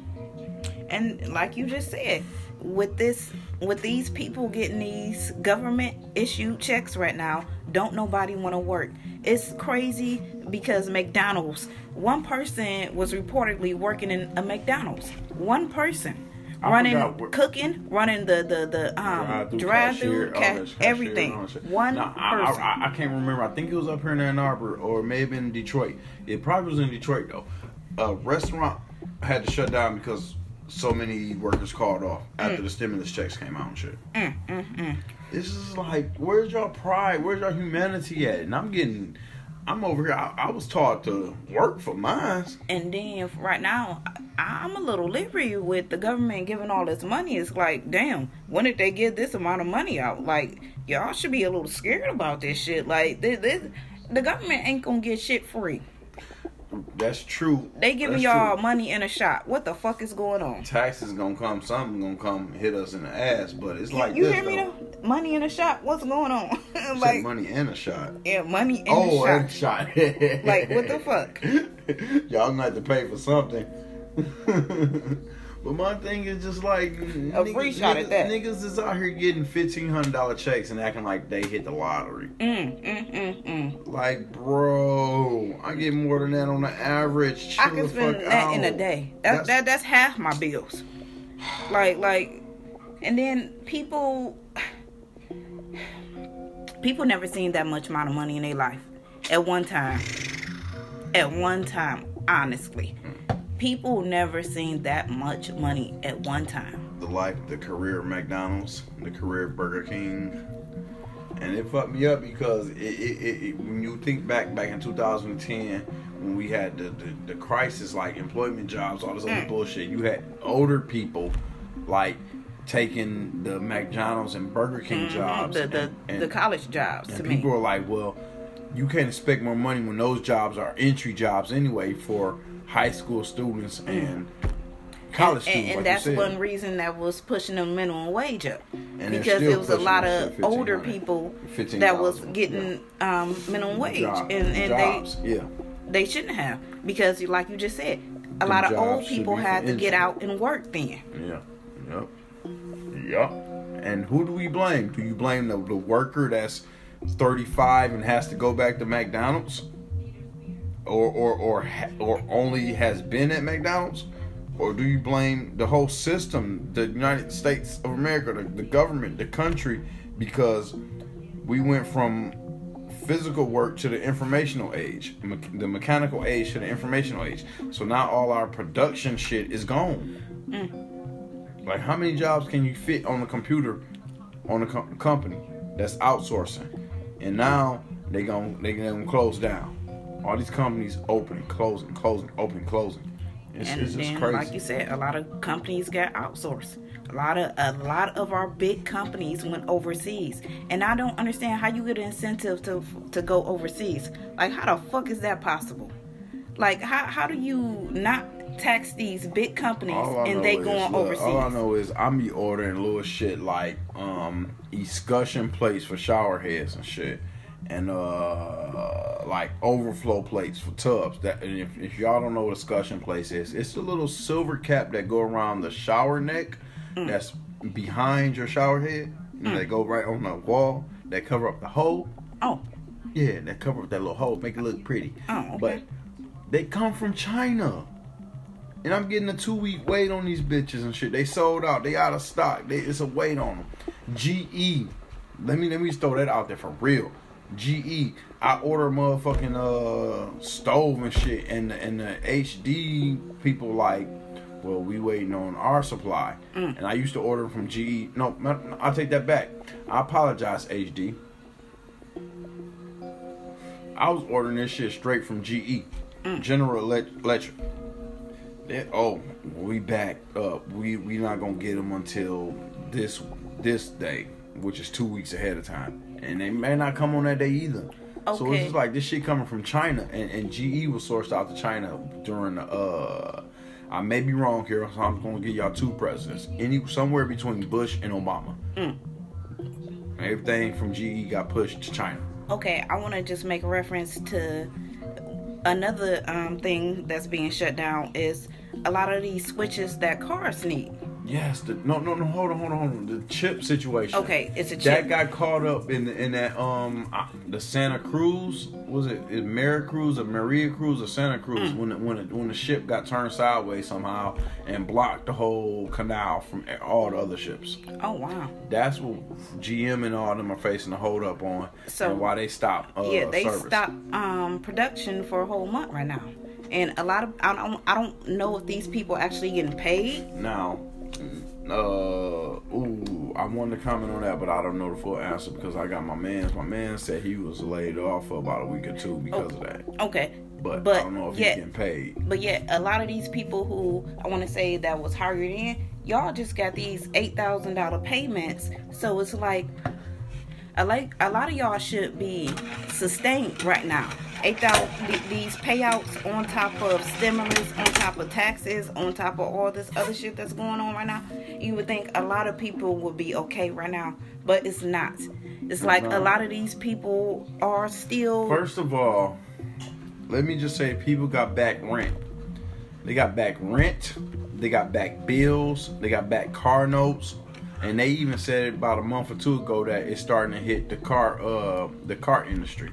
And like you just said, with this with these people getting these government issued checks right now, don't nobody want to work. It's crazy because McDonald's, one person was reportedly working in a McDonald's. One person. I running cooking, running the the the um drive through, all that cashier and everything. all that shit. One Now, I, person. I, I, I can't remember. I think it was up here in Ann Arbor or maybe in Detroit. It probably was in Detroit though. A restaurant had to shut down because so many workers called off Mm. after the stimulus checks came out and shit. This is like, where's your pride? Where's your humanity at? And I'm getting, I'm over here. I, I was taught to work for mine. And then right now, I'm a little leery with the government giving all this money. It's like, damn, when did they give this amount of money out? Like, y'all should be a little scared about this shit. Like, this, this the government ain't gonna get shit free. That's true. They giving y'all true. money in a shot. What the fuck is going on? taxes gonna come. Something gonna come hit us in the ass. But it's like you this hear me though. though? Money in a shot. What's going on? Like, money in a shot. yeah, money in oh, a shot. a shot. Like, what the fuck? Y'all gonna have to pay for something. but my thing is just like A free shot at niggas, that. Niggas is out here getting fifteen hundred dollar checks and acting like they hit the lottery. Mm, mm, mm, mm. Like, bro, I get more than that on the average. Chill I can spend fuck that in a day. That, That's- that that's half my bills. Like like, and then people people never seen that much amount of money in their life at one time. At one time, honestly, people never seen that much money at one time. the life, the career of McDonald's, the career of Burger King, and it fucked me up because it, it, it, it when you think back back in 2010 when we had the, the, the crisis like employment jobs, all this other Mm. bullshit, you had older people like taking the McDonald's and Burger King jobs, Mm-hmm. the the, and- and- the college jobs and to me. people are like, well, you can't expect more money when those jobs are entry jobs anyway for high school students and college Mm. and, students. and like that's you said. one reason that was pushing the minimum wage up they're because it was a lot of older people that was yeah. getting um, minimum wage Job- and, and jobs. they yeah. they shouldn't have because like you just said a Them lot of old people had to get out and work then Yeah. Yep. Yep. And who do we blame? Do you blame the, the worker that's 35 and has to go back to McDonald's? Or or or or only has been at McDonald's? Or do you blame the whole system, the United States of America, the, the government, the country because we went from physical work to the informational age, me- the mechanical age to the informational age. So now all our production shit is gone. Mm. Like, how many jobs can you fit on a computer on a com- company that's outsourcing? And now they gon' they gonna close down. All these companies opening, closing, closing, opening, closing. It's, and it's just then crazy. like you said a lot of companies got outsourced. A lot of a lot of our big companies went overseas. And i don't understand how you get an incentive to to go overseas. Like how the fuck is that possible? Like how, how do you not tax these big companies and they is, going look, overseas All I know is I'm be ordering little shit like um escutcheon plates for shower heads and shit, and uh like overflow plates for tubs. That and if, if y'all don't know what a escutcheon plates is, it's a little silver cap that go around the shower neck, Mm. that's behind your shower head. And They go right on the wall. That cover up the hole. oh Yeah, that cover up that little hole, make it look pretty. Oh, okay. But they come from China. And I'm getting a two week wait on these bitches and shit. They sold out. They out of stock. They, it's a wait on them. GE. Let me let me throw that out there for real. GE. I order motherfucking uh stove and shit, and and the HD people like, well, we waiting on our supply. And I used to order from GE. No, I'll take that back. I apologize, HD. I was ordering this shit straight from GE, General Electric. They- oh, we back up. We we not gonna get them until this this day, which is two weeks ahead of time, and they may not come on that day either. So it's just like this shit coming from China, and, and GE was sourced out to China during the. uh I may be wrong here, so I'm gonna give y'all two presidents, any somewhere between Bush and Obama. Everything from GE got pushed to China. okay i want to just make a reference to another um, thing that's being shut down is a lot of these switches that cars need. Yes, the, no, no, no. Hold on, hold on, hold on. The chip situation. Okay, it's a chip. That got caught up in the, in that um uh, the Santa Cruz was it, it Mary Cruz or Maria Cruz or Santa Cruz Mm. when the, when the, when the ship got turned sideways somehow and blocked the whole canal from all the other ships. Oh wow. That's what GM and all them are facing a hold up on. So- and why they stopped. Uh, yeah, they service. stopped um, production for a whole month right now, and a lot of I don't I don't know if these people actually getting paid. Now, uh, ooh, I wanted to comment on that, but I don't know the full answer because I got my man's. My man said he was laid off for about a week or two because of that. Okay, But, But I don't know if yet- he's getting paid. but yet a lot of these people who I want to say that was hired in, y'all just got these eight thousand dollar payments. So it's like, I like a lot of y'all should be sustained right now. Eight thousand these payouts on top of stimulus, on top of taxes, on top of all this other shit that's going on right now. You would think a lot of people would be okay right now, but it's not. It's like a lot of these people are still. First of all, let me just say people got back rent. They got back rent. They got back bills. They got back car notes. And they even said about a month or two ago that it's starting to hit the car, uh, the car industry.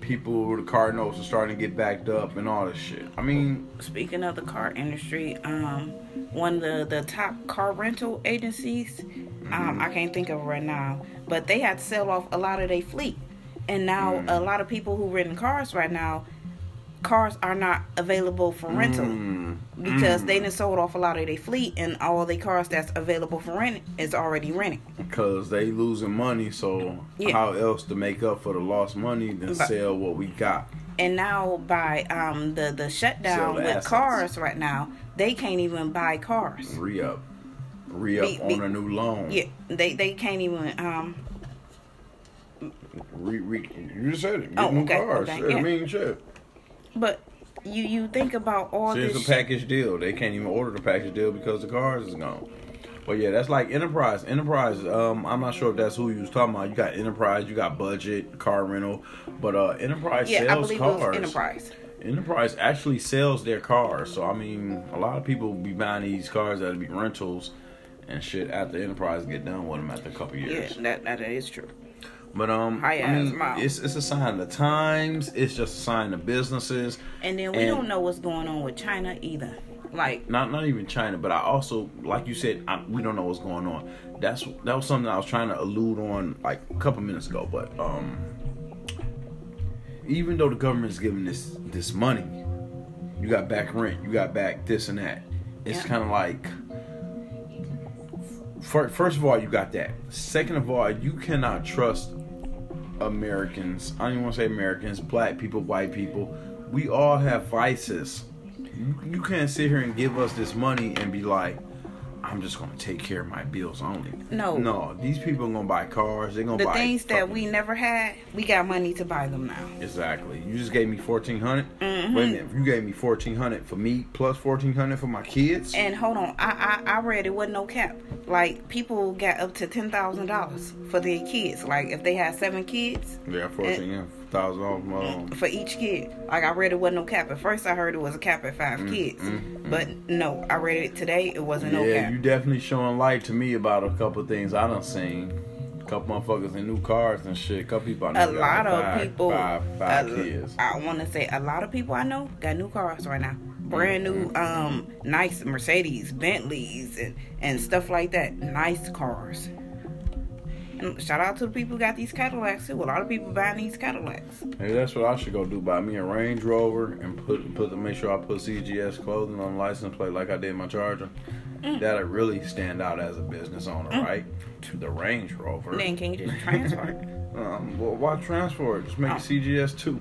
People with the car notes are starting to get backed up and all this shit. I mean, Speaking of the car industry, um, one of the, the top car rental agencies, um, I can't think of it right now, but they had to sell off a lot of their fleet. And now a lot of people who renting cars right now, cars are not available for rental mm, because they done sold off a lot of their fleet and all the cars that's available for rent is already rented. because they losing money. So Yeah. how else to make up for the lost money than But- sell what we got? And now by um, the, the shutdown the with assets. cars right now, they can't even buy cars. Re up, re up on be- a new loan. Yeah, they they can't even um Re, re, you just said it. Get Oh, new okay, cars. okay, yeah. I mean, shit. But you you think about all See, it's a package deal. They can't even order the package deal because the cars is gone. But yeah, that's like Enterprise. Enterprise. Um, I'm not sure if that's who you was talking about. You got Enterprise. You got Budget, car rental. But uh, Enterprise yeah, I sells believe cars. it was Enterprise. Enterprise actually sells their cars. So I mean, a lot of people be buying these cars that'll be rentals and shit after Enterprise get done with them after a couple years. Yeah, that that is true. But um, High I mean, it's it's a sign of the times. It's just a sign of businesses. And then we And- don't know what's going on with China either. Like not not even China, but I also like you said I, we don't know what's going on. That's that was something I was trying to allude on like a couple minutes ago. But um, even though the government's giving this this money, you got back rent, you got back this and that. It's Yeah. kind of like. fir- First of all, you got that. Second of all, you cannot trust Americans. I don't even want to say Americans, black people, white people. We all have vices. You, can't sit here and give us this money and be like, I'm just gonna take care of my bills only. No. no. These people are gonna buy cars. They're gonna the buy things that we never had, we got money to buy them now. exactly. You just gave me fourteen Wait Mm-hmm. a minute. If you gave me fourteen hundred for me plus fourteen hundred for my kids, And hold on, I I, I read it wasn't no cap. Like people got up to ten thousand dollars for their kids. Like if they had seven kids, yeah, fourteen thousand off. For each kid. Like I read it wasn't no cap. At first I heard it was a cap at 5 mm, kids. Mm, mm. But no, I read it today, it wasn't no cap. yeah, you definitely showing light to me about a couple of things I done seen. A couple motherfuckers in new cars and shit. A couple people I know a lot of five- people five, five a- kids. I want to say a lot of people I know got new cars right now. Brand new um nice Mercedes, Bentleys and and stuff like that. Nice cars. Shout out to the people who got these Cadillacs too. A lot of people buying these Cadillacs. Maybe that's what I should go do. Buy me a Range Rover and put put make sure I put CGS clothing on the license plate like I did my Charger. Mm. That'll really stand out as a business owner, right? To the Range Rover. Then can you just transfer it? Um, well, why transfer it? Just make Oh. it CGS two.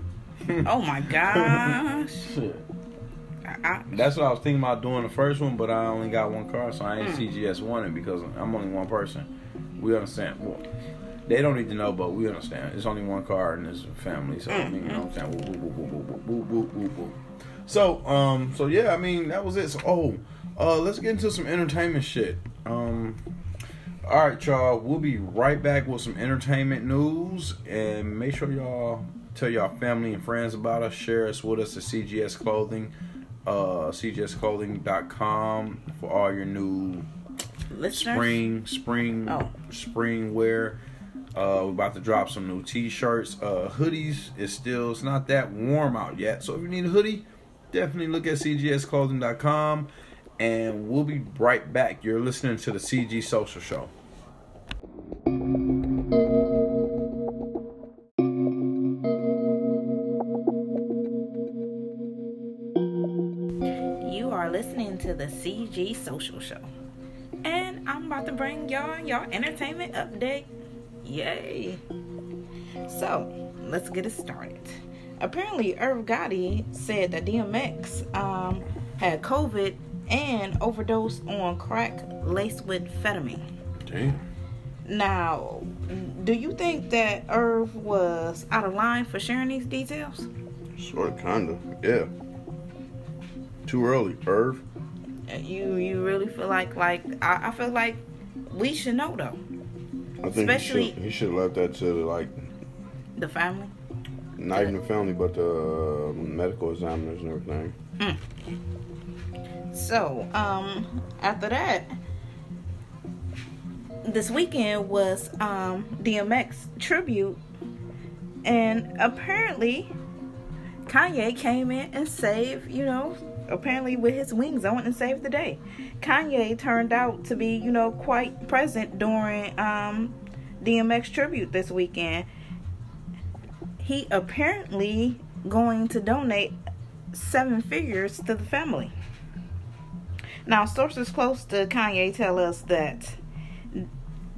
Oh my gosh. I, I, That's what I was thinking about doing the first one, but I only got one car, so I ain't Mm. CGS one it because I'm only one person we understand. Well, they don't need to know, but we understand. It's only one car and it's a family, so I mean, you know what I'm saying. Woo, woo, woo, so, um, so yeah, I mean, that was it. So, oh, uh, let's get into some entertainment shit. Um, all right, y'all, we'll be right back with some entertainment news, and make sure y'all tell y'all family and friends about us. Share us with us at CGS Clothing, uh, CGSClothing.com for all your new Listeners? spring, spring, Oh. spring wear. Uh, we're about to drop some new t-shirts. Uh, hoodies It's still it's not that warm out yet, so if you need a hoodie, definitely look at cgsclothing.com, and we'll be right back. You're listening to the CG Social Show. You are listening to the CG Social Show. And I'm about to bring y'all y'all entertainment update. Yay. So, let's get it started. Apparently, Irv Gotti said that DMX um, had COVID and overdosed on crack laced with amphetamine. Damn. Now, do you think that Irv was out of line for sharing these details? Sort of, kinda, yeah. Too early, Irv. You you really feel like like I, I feel like we should know though. I think Especially- he should, he should left that to like The family. not even the family, but the uh, medical examiners and everything. So, um, after that, this weekend was um DMX tribute, and apparently Kanye came in and saved, you know, apparently with his wings on and saved the day. Kanye turned out to be, you know, quite present during um DMX tribute this weekend. He apparently going to donate seven figures to the family. Now, sources close to Kanye tell us that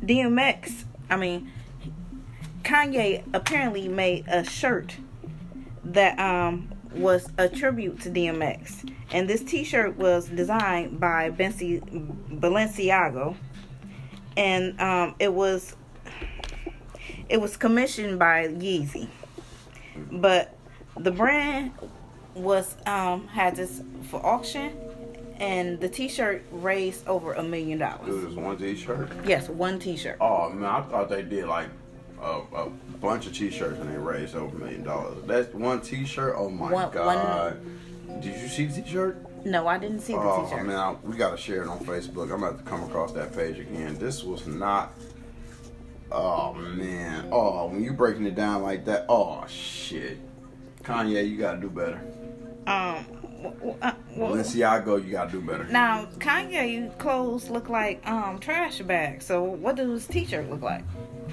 DMX, I mean, Kanye apparently made a shirt that um was a tribute to DMX, and this T-shirt was designed by Benci Balenciago, and um it was it was commissioned by Yeezy, but the brand was um had this for auction and the t-shirt raised over a million dollars. It was one t-shirt. yes one t-shirt Oh man, I thought they did like a, a bunch of t-shirts and they raised over a million dollars. That's one t-shirt. Oh my One- god! Did you see the t-shirt? no i didn't see the Oh t-shirt Oh man, I, we gotta share it on Facebook. I'm about to come across that page again. This was not. Oh man. Oh, when you breaking it down like that. Oh shit. Kanye, you gotta do better. um w- w- well, Balenciago, you gotta do better. now kanye clothes look like um trash bags so what does his t-shirt look like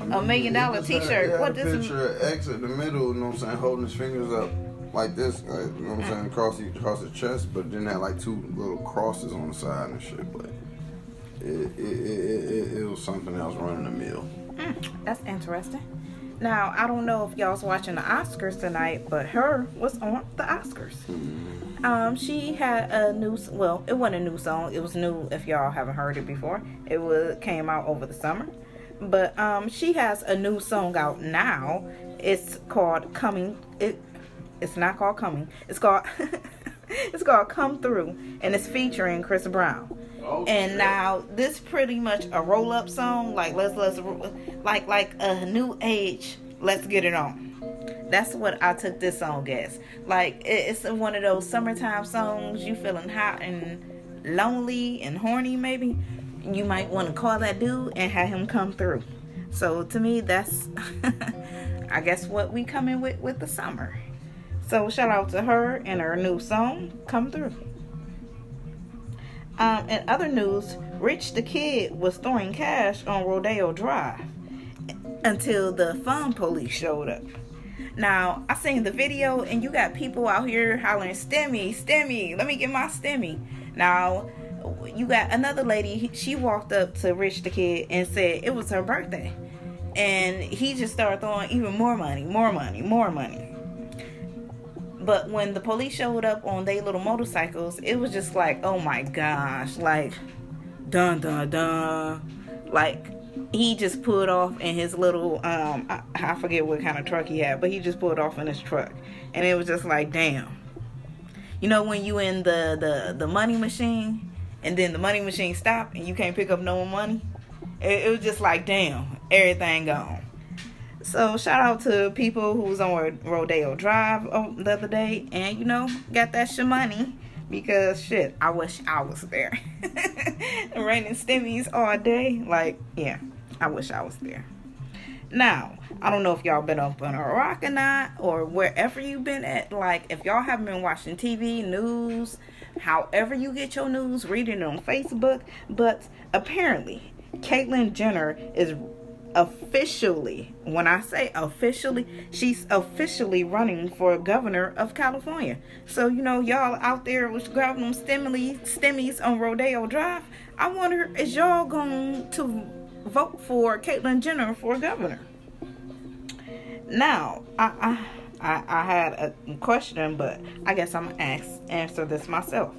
a million dollar He just had- t-shirt had what does picture of X in the middle, you know what I'm saying, holding his fingers up like this, like, you know what I'm saying, across the, across the chest, but then had like two little crosses on the side and shit. But it it, it, it, it was something else running the mill. That's interesting. Now, I don't know if y'all was watching the Oscars tonight, but H.E.R. was on the Oscars. Um, she had a new, well, it wasn't a new song. It was new if y'all haven't heard it before. It was came out over the summer, but um, she has a new song out now. It's called "Coming." It, it's not called "Coming." It's called, it's called "Come Through," and it's featuring Chris Brown. Oh, and now this pretty much a roll up song. Like let's let's like like a new age let's get it on. That's what i took this song as. Like it's one of those summertime songs. You feeling hot and lonely and horny maybe. You might want to call that dude and have him come through. So to me that's i guess what we come in with with the summer. So shout out to her and her new song come through um, in other news, Rich the Kid was throwing cash on Rodeo Drive until the fun police showed up. Now, I seen the video and you got people out here hollering, Stemmy, Stemmy, let me get my Stemmy. Now, you got another lady, she walked up to Rich the Kid and said it was her birthday. And he just started throwing even more money, more money, more money. But when the police showed up on their little motorcycles, it was just like, oh my gosh, like, dun dun dun. Like, he just pulled off in his little, um, I, I forget what kind of truck he had, but he just pulled off in his truck. And it was just like, damn. You know, when you in the, the, the money machine, and then the money machine stop and you can't pick up no more money? It, it was just like, damn, everything gone. So shout out to people who was on Rodeo Drive oh, the other day and you know got that shmoney because shit, I wish I was there. Raining stimmies all day. Like, yeah, I wish I was there. Now, I don't know if y'all been up on a rock or not, or wherever you've been at. Like, if y'all haven't been watching TV, news, however you get your news, reading it on Facebook. But apparently, Caitlyn Jenner is officially, when I say officially, she's officially running for governor of California. So, you know, y'all out there was grabbing them stimuli, stimmies on Rodeo Drive. I wonder, is y'all going to vote for Caitlyn Jenner for governor? Now, I, I, I, had a question, but I guess I'm gonna ask, answer this myself.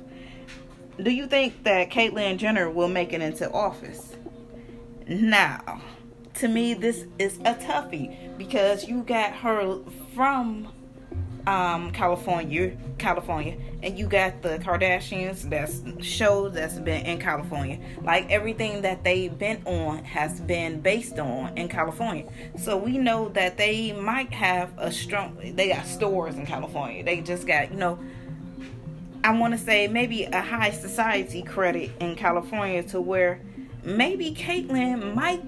Do you think that Caitlyn Jenner will make it into office? Now, to me, this is a toughie because you got her from um, California, California, and you got the Kardashians that's shows that's been in California. Like everything that they've been on has been based on in California. So we know that they might have a strong. They got stores in California. They just got you know. I want to say maybe a high society credit in California to where maybe Caitlyn might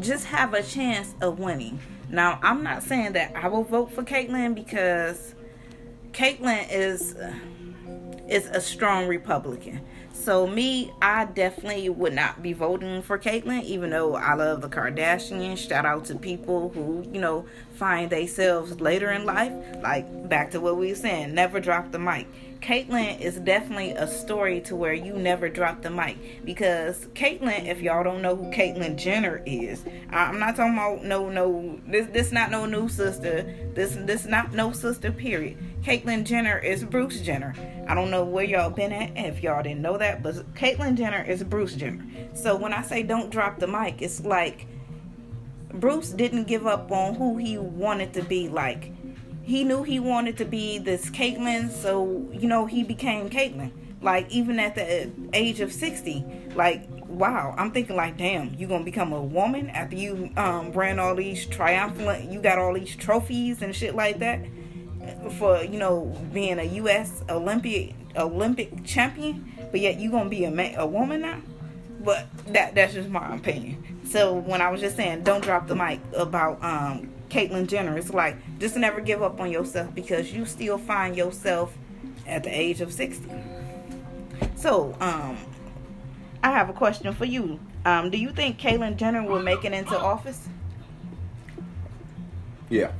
just have a chance of winning. Now, I'm not saying that I will vote for Caitlyn because Caitlyn is is a strong Republican. So me, I definitely would not be voting for Caitlyn, even though I love the Kardashians. Shout out to people who, you know, find themselves later in life. Like back to what we were saying, never drop the mic. Caitlyn is definitely a story to where you never drop the mic because Caitlyn, if y'all don't know who Caitlyn Jenner is, I'm not talking about no no this this not no new sister. This this not no sister. Period. Caitlyn Jenner is Bruce Jenner. I don't know where y'all been at if y'all didn't know that, but Caitlyn Jenner is Bruce Jenner. So when I say don't drop the mic, it's like Bruce didn't give up on who he wanted to be like he knew he wanted to be this Caitlyn, so you know he became Caitlyn. Like even at the age of sixty, like wow, I'm thinking like, damn, you gonna become a woman after you um, ran all these triumphant, you got all these trophies and shit like that for you know being a U.S. Olympic Olympic champion, but yet you gonna be a man, a woman now. But that that's just my opinion. So when I was just saying, don't drop the mic about um, Caitlyn Jenner. It's like just never give up on yourself because you still find yourself at the age of 60. So, um, I have a question for you. Um, do you think Caitlyn Jenner will make it into office? Yeah.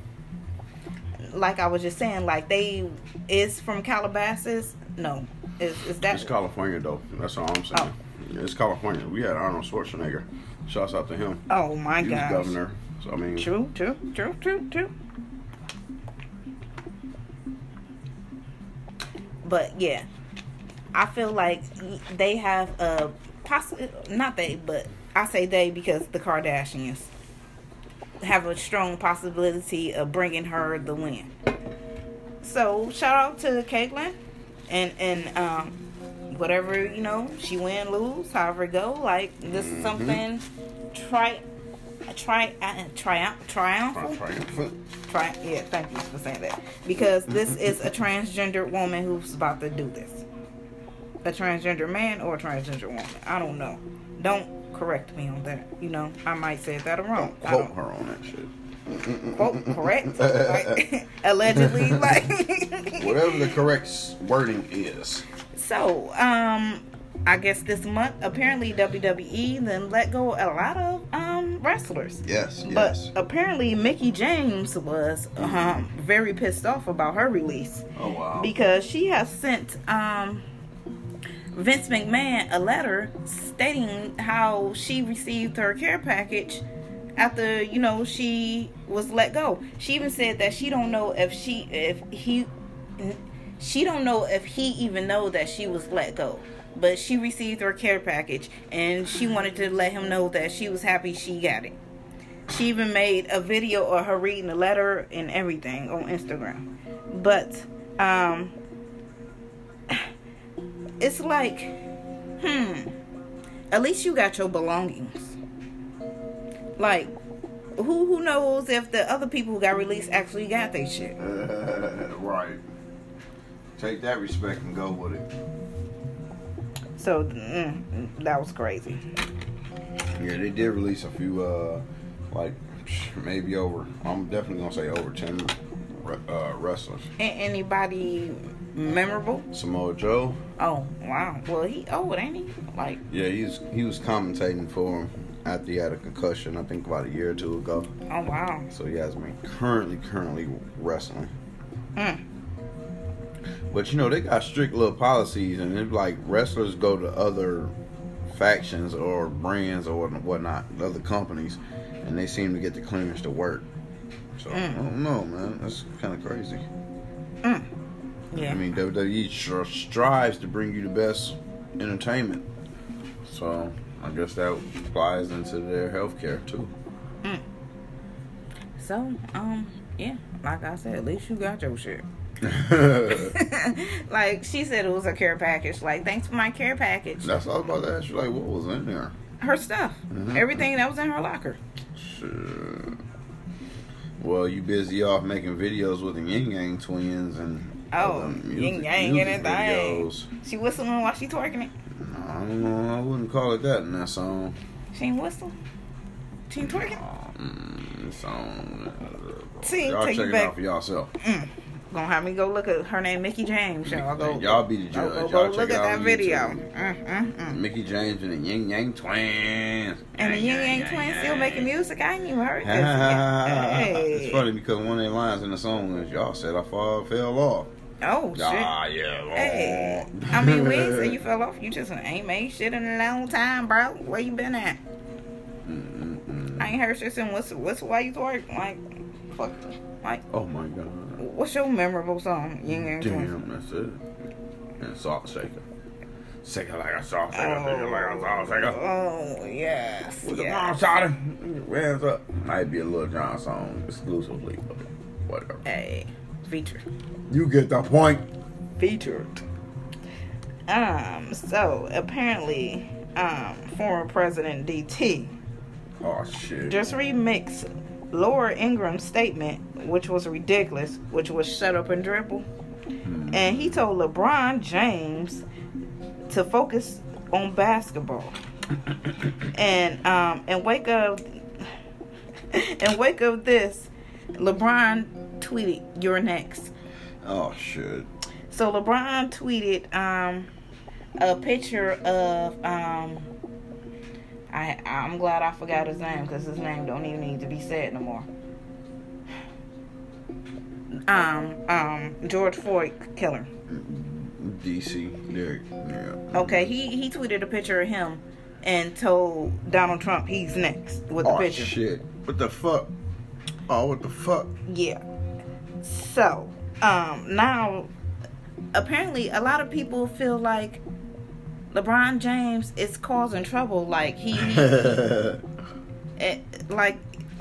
Like I was just saying, like they is from Calabasas. No, is is that? It's California though. That's all I'm saying. Yeah, it's California. We had Arnold Schwarzenegger. Shouts out to him. Oh my was governor. So I mean, True, true, true, true, true. But yeah, I feel like they have a possible not they, but I say they because the Kardashians have a strong possibility of bringing her the win. So shout out to Caitlyn and and um whatever you know she win lose however it go like this is something try try uh, triumph triumphal triumphant. Try, yeah, thank you for saying that. Because this is a transgender woman who's about to do this. A transgender man or a transgender woman. I don't know. Don't correct me on that. You know, I might say that wrong. Don't quote don't her on that shit. quote correct. Like, allegedly, like. Whatever the correct wording is. So, um, I guess this month, apparently WWE then let go a lot of um wrestlers. Yes, But yes. apparently, Mickie James was um, very pissed off about her release Oh wow. because she has sent um, Vince McMahon a letter stating how she received her care package after you know she was let go. She even said that she don't know if she if he she don't know if he even know that she was let go. But she received her care package and she wanted to let him know that she was happy she got it. She even made a video of her reading the letter and everything on Instagram. But um it's like hmm at least you got your belongings. Like who who knows if the other people who got released actually got their shit. right. Take that respect and go with it. So mm, that was crazy. Yeah, they did release a few, uh, like maybe over. I'm definitely gonna say over ten uh, wrestlers. Anybody memorable? Samoa Joe. Oh wow. Well, he old, ain't he? Like Yeah, he's he was commentating for him after he had a concussion. I think about a year or two ago. oh wow. So he has been currently currently wrestling. Mm. But you know they got strict little policies, and it's like wrestlers go to other factions or brands or whatnot, other companies, and they seem to get the clearance to work. So I Mm. don't know, man. That's kind of crazy. Yeah. I mean, WWE str- strives to bring you the best entertainment. So I guess that applies into their healthcare too. So um yeah, like I said, at least you got your shit. like she said, it was a care package. Like thanks for my care package. That's all about that. She's like, what was in there? Her stuff, Mhm. everything that was in her locker. Shit. Well, you busy off making videos with the Ying Yang twins and Oh, other Yin Yang music and videos. She whistling while she twerking it. No, I don't know. I wouldn't call it that in that song. She ain't whistling. She ain't twerking. Mm, the song. See, y'all take it back. out for yourself. Gonna have me go look at her name, Mickie James. So I'll go. Y'all be the I'll judge. go, Y'all go check look it at out that video. Mm, mm, mm. Mickie James and the Ying Yang twins. And the Ying Yang twins still making music. I ain't even heard this. hey. It's funny because one of their lines in the song is y'all said I fall, fell off. Oh shit. Ah, yeah. Hey, I mean, we ain't say you fell off. You just ain't made shit in a long time, bro. Where you been at? I ain't heard shit since what's what's why you twerk like fuck like Oh my god. What's your memorable song? Yin Yang. Damn, that's it. And salt shaker. Shake it like a salt shaker. Shake it like a salt shaker. Oh yes, With the yes. mom shot Hands up. Might be a Lil Jon song exclusively, but whatever. Hey, featured, You get the point. featured. Um. So apparently, um, former President DT Oh shit. just remixed Laura Ingraham's statement, which was ridiculous, which was shut up and dribble. And he told LeBron James to focus on basketball. and um and wake up and wake up this LeBron tweeted, You're next. oh shit. So LeBron tweeted um a picture of um I I'm glad I forgot his name because his name don't even need to be said no more. Um um George Floyd killer. DC. There. Yeah. Okay, he he tweeted a picture of him and told Donald Trump he's next with the Oh picture. shit. What the fuck? Oh, what the fuck? Yeah. So, um, now apparently a lot of people feel like LeBron James is causing trouble. Like he, it, like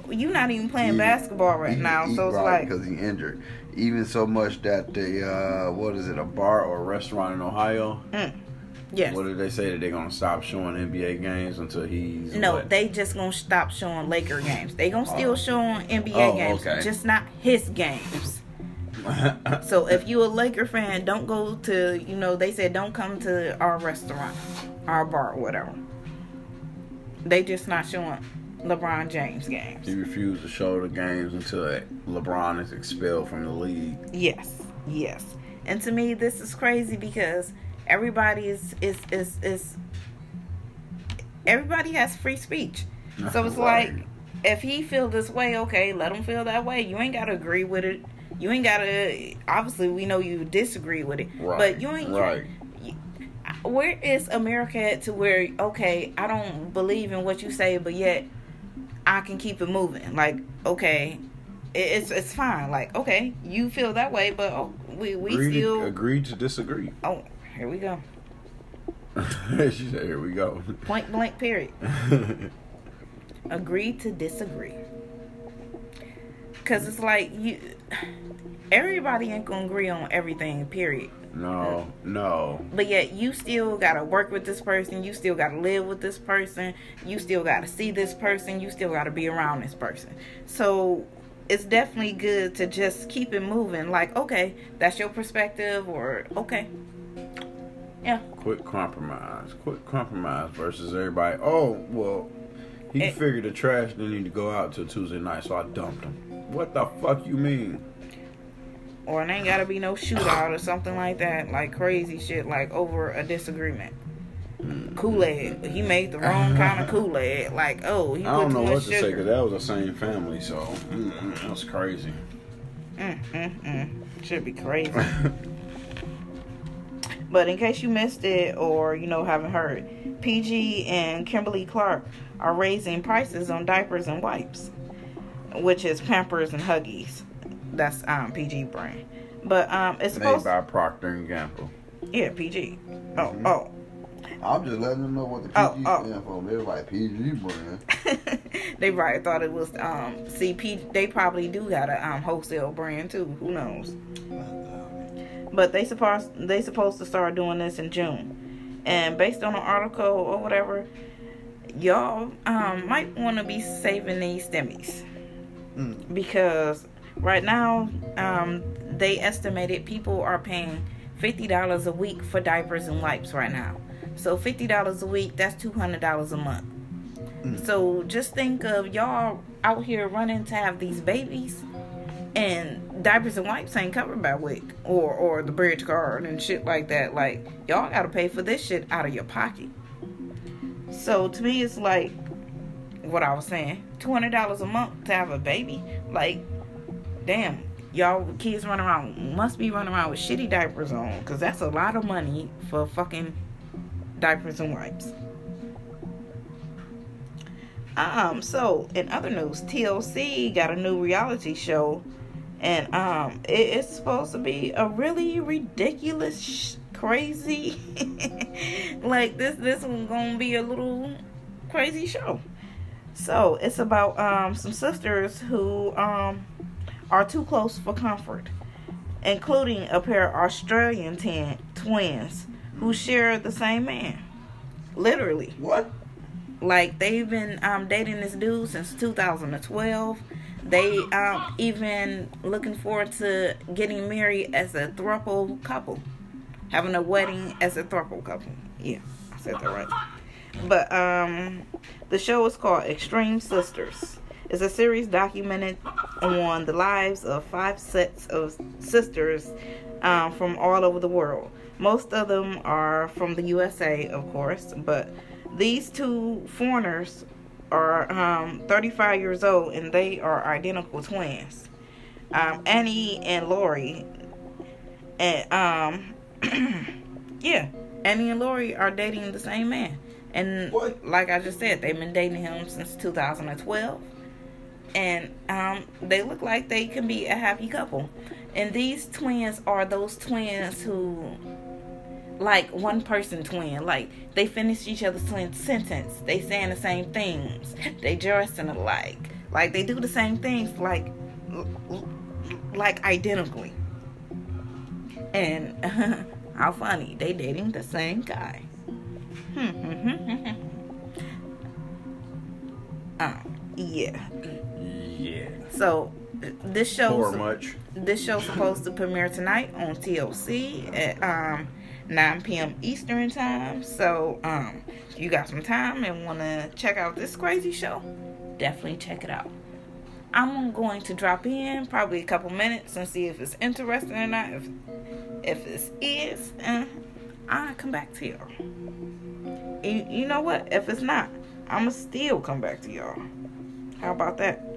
you're not even playing He- basketball right He- now. he- So it's like, because he injured. Even so much that the uh, what is it, a bar or a restaurant in Ohio? yes. What did they say that they're gonna stop showing NBA games until he's No, what? they just gonna stop showing Laker games. They gonna still Oh. show on NBA Oh, games, okay. just not his games. So if you a Laker fan, don't go to you know they said don't come to our restaurant, our bar, whatever. They just not showing LeBron James games. he refused to show the games until LeBron is expelled from the league. Yes, yes. And to me, this is crazy because everybody is is is is everybody has free speech. So it's Right. like if he feel this way, okay, let him feel that way. You ain't gotta agree with it. You ain't gotta. Obviously, we know you disagree with it, Right, but you ain't. right. you- where is America at to where okay, I don't believe in what you say, but yet I can keep it moving. Like okay, it- it's it's fine. Like okay, you feel that way, but oh, we we Agreed, still. agreed to disagree. Oh, here we go. she said, "Here we go." Point blank. Period. Agree to disagree. Cause it's like you. Everybody ain't gonna agree on everything. Period. no, no. But yet you still gotta work with this person. You still gotta live with this person. You still gotta see this person. You still gotta be around this person. So it's definitely good to just keep it moving. Like, okay, that's your perspective, or okay. Yeah. Quick compromise. Quick compromise versus everybody. Oh, well, he It- figured the trash didn't need to go out till Tuesday night, so I dumped him. What the fuck you mean? Or it ain't gotta be no shootout or something like that, like crazy shit, like over a disagreement. Kool Aid. He made the wrong kind of Kool Aid. Like, oh, he I don't know what to say because that was the same family, so mm, mm, that was crazy. Mm, mm, mm. Should be crazy. but in case you missed it or you know haven't heard, PG and Kimberly Clark are raising prices on diapers and wipes, which is Pampers and Huggies. That's um PG brand. But um it's Made supposed by Procter and Gamble. yeah PG. Oh Mm-hmm. oh. I'm just letting them know what the Oh, PG oh. stand for. They're like PG brand. they probably thought it was um CP. They probably do got a um wholesale brand too. Who knows? But they supposed they supposed to start doing this in June, and based on an article or whatever, y'all um might want to be saving these stimmies Mm. because right now um they estimated people are paying fifty dollars a week for diapers and wipes right now. So fifty dollars a week, that's two hundred dollars a month. So just think of y'all out here running to have these babies, and diapers and wipes ain't covered by WIC or or the bridge card and shit like that. Like y'all got to pay for this shit out of your pocket. So to me, it's like what I was saying: two hundred dollars a month to have a baby. Like, damn, y'all kids running around must be running around with shitty diapers on, cause that's a lot of money for fucking diapers and wipes. Um, so in other news, TLC got a new reality show, and um, it, it's supposed to be a really ridiculous, sh- crazy, like this. This one gonna be a little crazy show. So it's about um some sisters who um are too close for comfort, including a pair of Australian tan- twins who share the same man. Literally. What? like they've been um, dating this dude since 2012 they um even looking forward to getting married as a throuple couple. Having a wedding as a throuple couple. Yeah i said that right. But um the show is called extreme sisters. It's a series documented on the lives of five sets of sisters um, from all over the world most of them are from the usa of course but these two foreigners are um, 35 years old and they are identical twins. Um, Annie and Lori. And, um, yeah, Annie and Lori are dating the same man. And What? like I just said, they've been dating him since 2012. And um, they look like they can be a happy couple. And these twins are those twins who like one person twin. Like they finish each other's twin sentence. They saying the same things. They dressing alike. Like they do the same things. Like like identically. And how funny they dating the same guy. uh, yeah. Yeah. So this show much. this show's supposed to premiere tonight on TLC at um 9 p.m. Eastern time. So um you got some time and want to check out this crazy show, definitely check it out. I'm going to drop in probably a couple minutes and see if it's interesting or not. If if it is, uh, I'll come back to y'all. You, you know what? If it's not, I'ma still come back to y'all. How about that?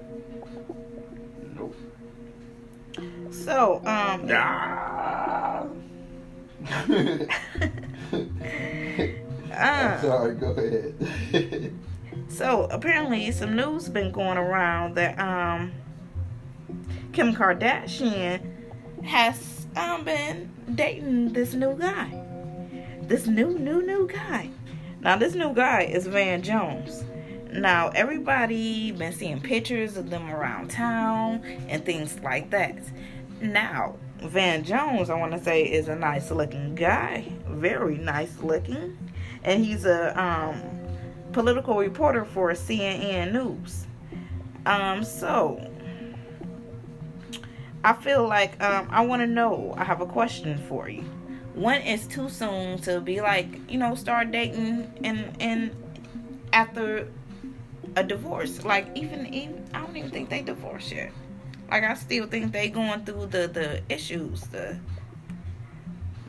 Nope. So, um, Ah. uh, Sorry, go ahead. So apparently, some news been going around that um Kim Kardashian has um been dating this new guy, this new new new guy. Now this new guy is Van Jones. Now everybody been seeing pictures of them around town and things like that. Now Van Jones, I want to say, is a nice looking guy, very nice looking, and he's a um political reporter for CNN News. Um, so I feel like um, I want to know. I have a question for you. When is too soon to be like, you know, start dating and and after a divorce. Like even even I don't even think they divorced yet. Like I still think they going through the the issues, the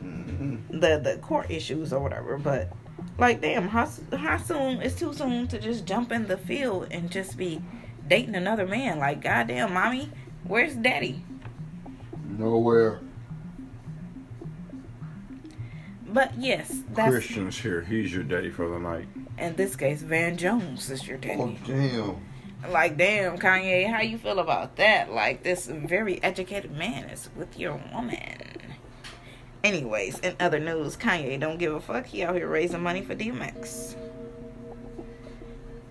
mm-hmm. the the court issues or whatever. But like, damn, how how soon? It's too soon to just jump in the field and just be dating another man. Like, goddamn, mommy, where's daddy? Nowhere. But yes, that's Christian's here. He's your daddy for the night. in this case, Van Jones is your daddy. Oh damn. Like, damn, Kanye, how you feel about that? Like, this very educated man is with your woman. Anyways, in other news, Kanye don't give a fuck. He out here raising money for DMX.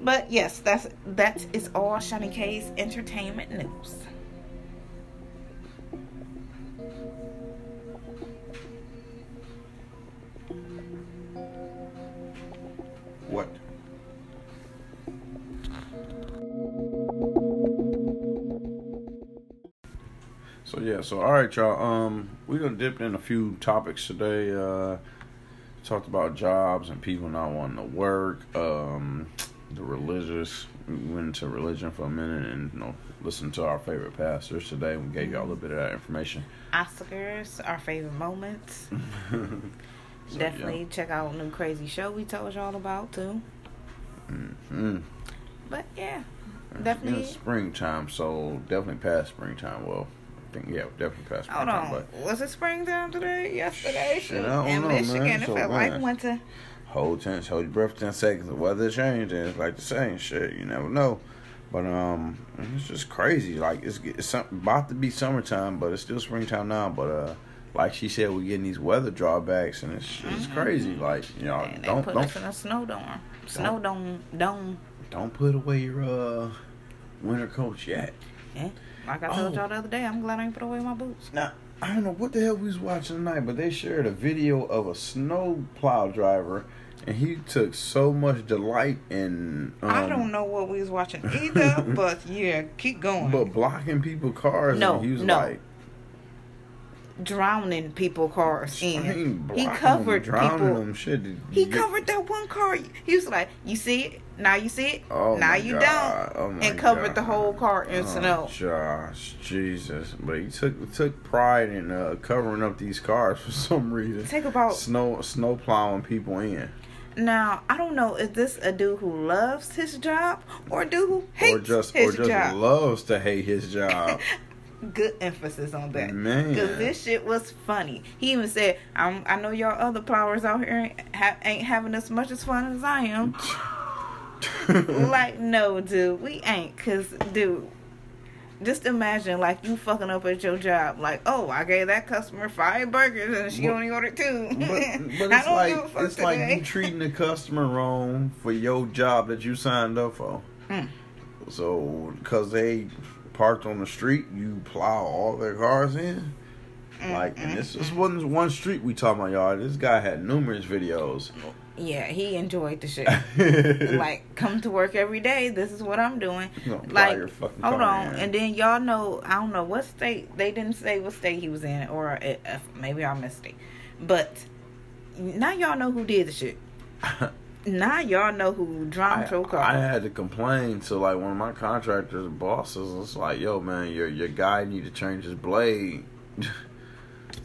But yes, that's that is all Shani K's entertainment news. What? So yeah, so all right, y'all. Um, we're gonna dip in a few topics today. Uh, talked about jobs and people not wanting to work. Um, the religious. We went into religion for a minute and you know listened to our favorite pastors today. We gave y'all a little bit of that information. Oscars, our favorite moments. So, Definitely check out new crazy show we told y'all about too. Mm. But yeah, It's definitely. springtime, so definitely past springtime. Well, I think yeah, definitely past Hold springtime. Hold on. But Was it springtime today? Yesterday? Shit, I don't in know, Michigan, man. it So, felt man. like winter. hold ten, hold your breath for ten seconds. The weather changed, and it's like the same shit. You never know. But um, it's just crazy. Like it's, it's about to be summertime, but it's still springtime now. But uh, like she said, we're getting these weather drawbacks, and it's it's crazy. Like you know, they don't put don't us in a snow dome. Snow dome. Dome. don't put away your uh winter coat yet. Yeah. Like I told Oh. y'all the other day, I'm glad I ain't put away my boots. Now, I don't know what the hell we was watching tonight, but they shared a video of a snow plow driver, and he took so much delight in. Um, I don't know what we was watching either, but yeah, keep going. But blocking people's cars, No, and he was no. like, drowning people cars in. He them, covered drowning people. them. Shit, He covered that one car. He was like, "You see it? Now you see it. Oh now you God. don't." Oh and covered the whole car in Oh, snow. Josh, Jesus! But he took took pride in uh, covering up these cars for some reason. Take about Snow snow plowing people in, now. I don't know. Is this a dude who loves his job or a dude who hates or just or his just job? loves to hate his job. Good emphasis on that. Man. Because this shit was funny. He even said, I'm, I know y'all other plowers out here ain't, ha- ain't having as much as fun as I am. like, no, dude, we ain't. Because, dude, just imagine, like, you fucking up at your job. Like, oh, I gave that customer five burgers and she But- only ordered two. But, but it's like it's like you treating the customer wrong for your job that you signed up for. Mm. So because they parked on the street, you plow all their cars in. Like, and this this wasn't one street we talking about, y'all. This guy had numerous videos. Yeah, he enjoyed the shit. like come to work every day. This is what I'm doing. You gonna fly Like hold on, in. and then y'all know I don't know what state they didn't say what state he was in, or uh, uh, maybe I missed it. But now y'all know who did the shit. Now y'all know who drowned your I, had to complain to like one of my contractors' and bosses. It's like, yo, man, your your guy need to change his blade to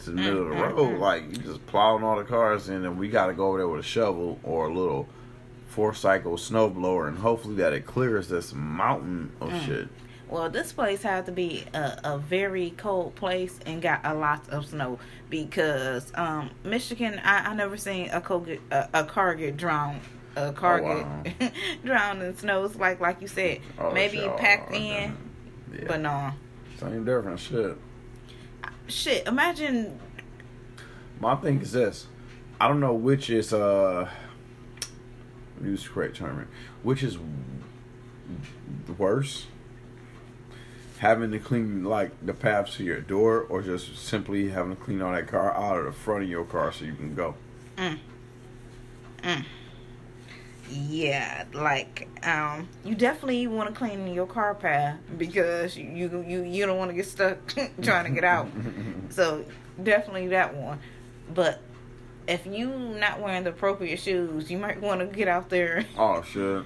the middle of the road. Like you just plowing all the cars in, and we got to go over there with a shovel or a little four cycle snow blower, and hopefully that it clears this mountain of Mm. shit. Well, this place had to be a, a very cold place and got a lot of snow because um, Michigan. I, I never seen a, co- get, a a car get drowned. A car Oh, wow. get drowned in snow. It's like like you said, Oh, maybe packed in, Yeah, but no. same difference. Shit. Shit, imagine. My thing is this. I don't know which is uh use the correct term. Which is worse? Having to clean like the paths to your door or just simply having to clean all that car out of the front of your car so you can go. Yeah, like um, you definitely want to clean your car path because you you you, don't want to get stuck trying to get out. so definitely that one. But if you not wearing the appropriate shoes, you might want to get out there. Oh shit.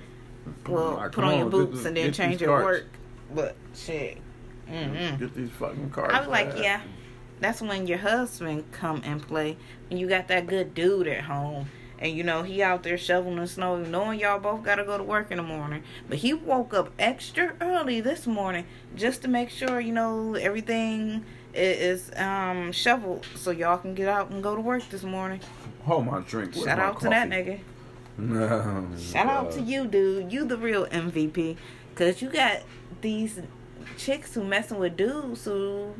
Well, Like, put come on your boots this- and then change your carts. work. But shit. Mm-mm. Get these fucking cars. I was like, yeah, that's when your husband come and play. When you got that good dude at home, and you know he out there shoveling the snow, knowing y'all both gotta go to work in the morning. But he woke up extra early this morning just to make sure you know everything is um shoveled so y'all can get out and go to work this morning. Hold my drink. Shout my out to that coffee? nigga. No. Shout out to you, dude. You the real MVP. Cause you got these chicks who messing with dudes who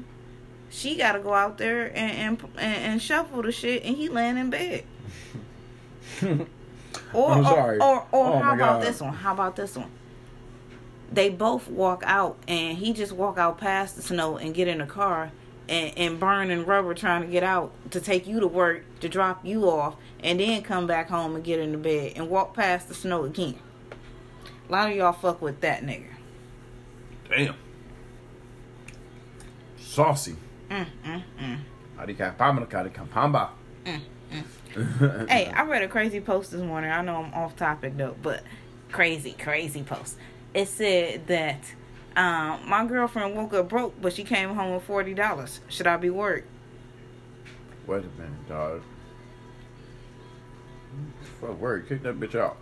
she gotta go out there and and, and, and shuffle the shit and he laying in bed. Or I'm sorry. or or, Oh, how about God. this one? How about this one? They both walk out and he just walk out past the snow and get in the car and, and burning rubber trying to get out to take you to work to drop you off and then come back home and get in the bed and walk past the snow again. A lot of y'all fuck with that nigga. Damn. Saucy. Mm, mm, mm. Arikapamba, karikampamba. Hey, I read a crazy post this morning. I know I'm off topic though, but crazy, crazy post. It said that um, my girlfriend woke up broke, but she came home with forty dollars. Should I be worried? Wait a minute, dog. Fuck, word, kick that bitch out.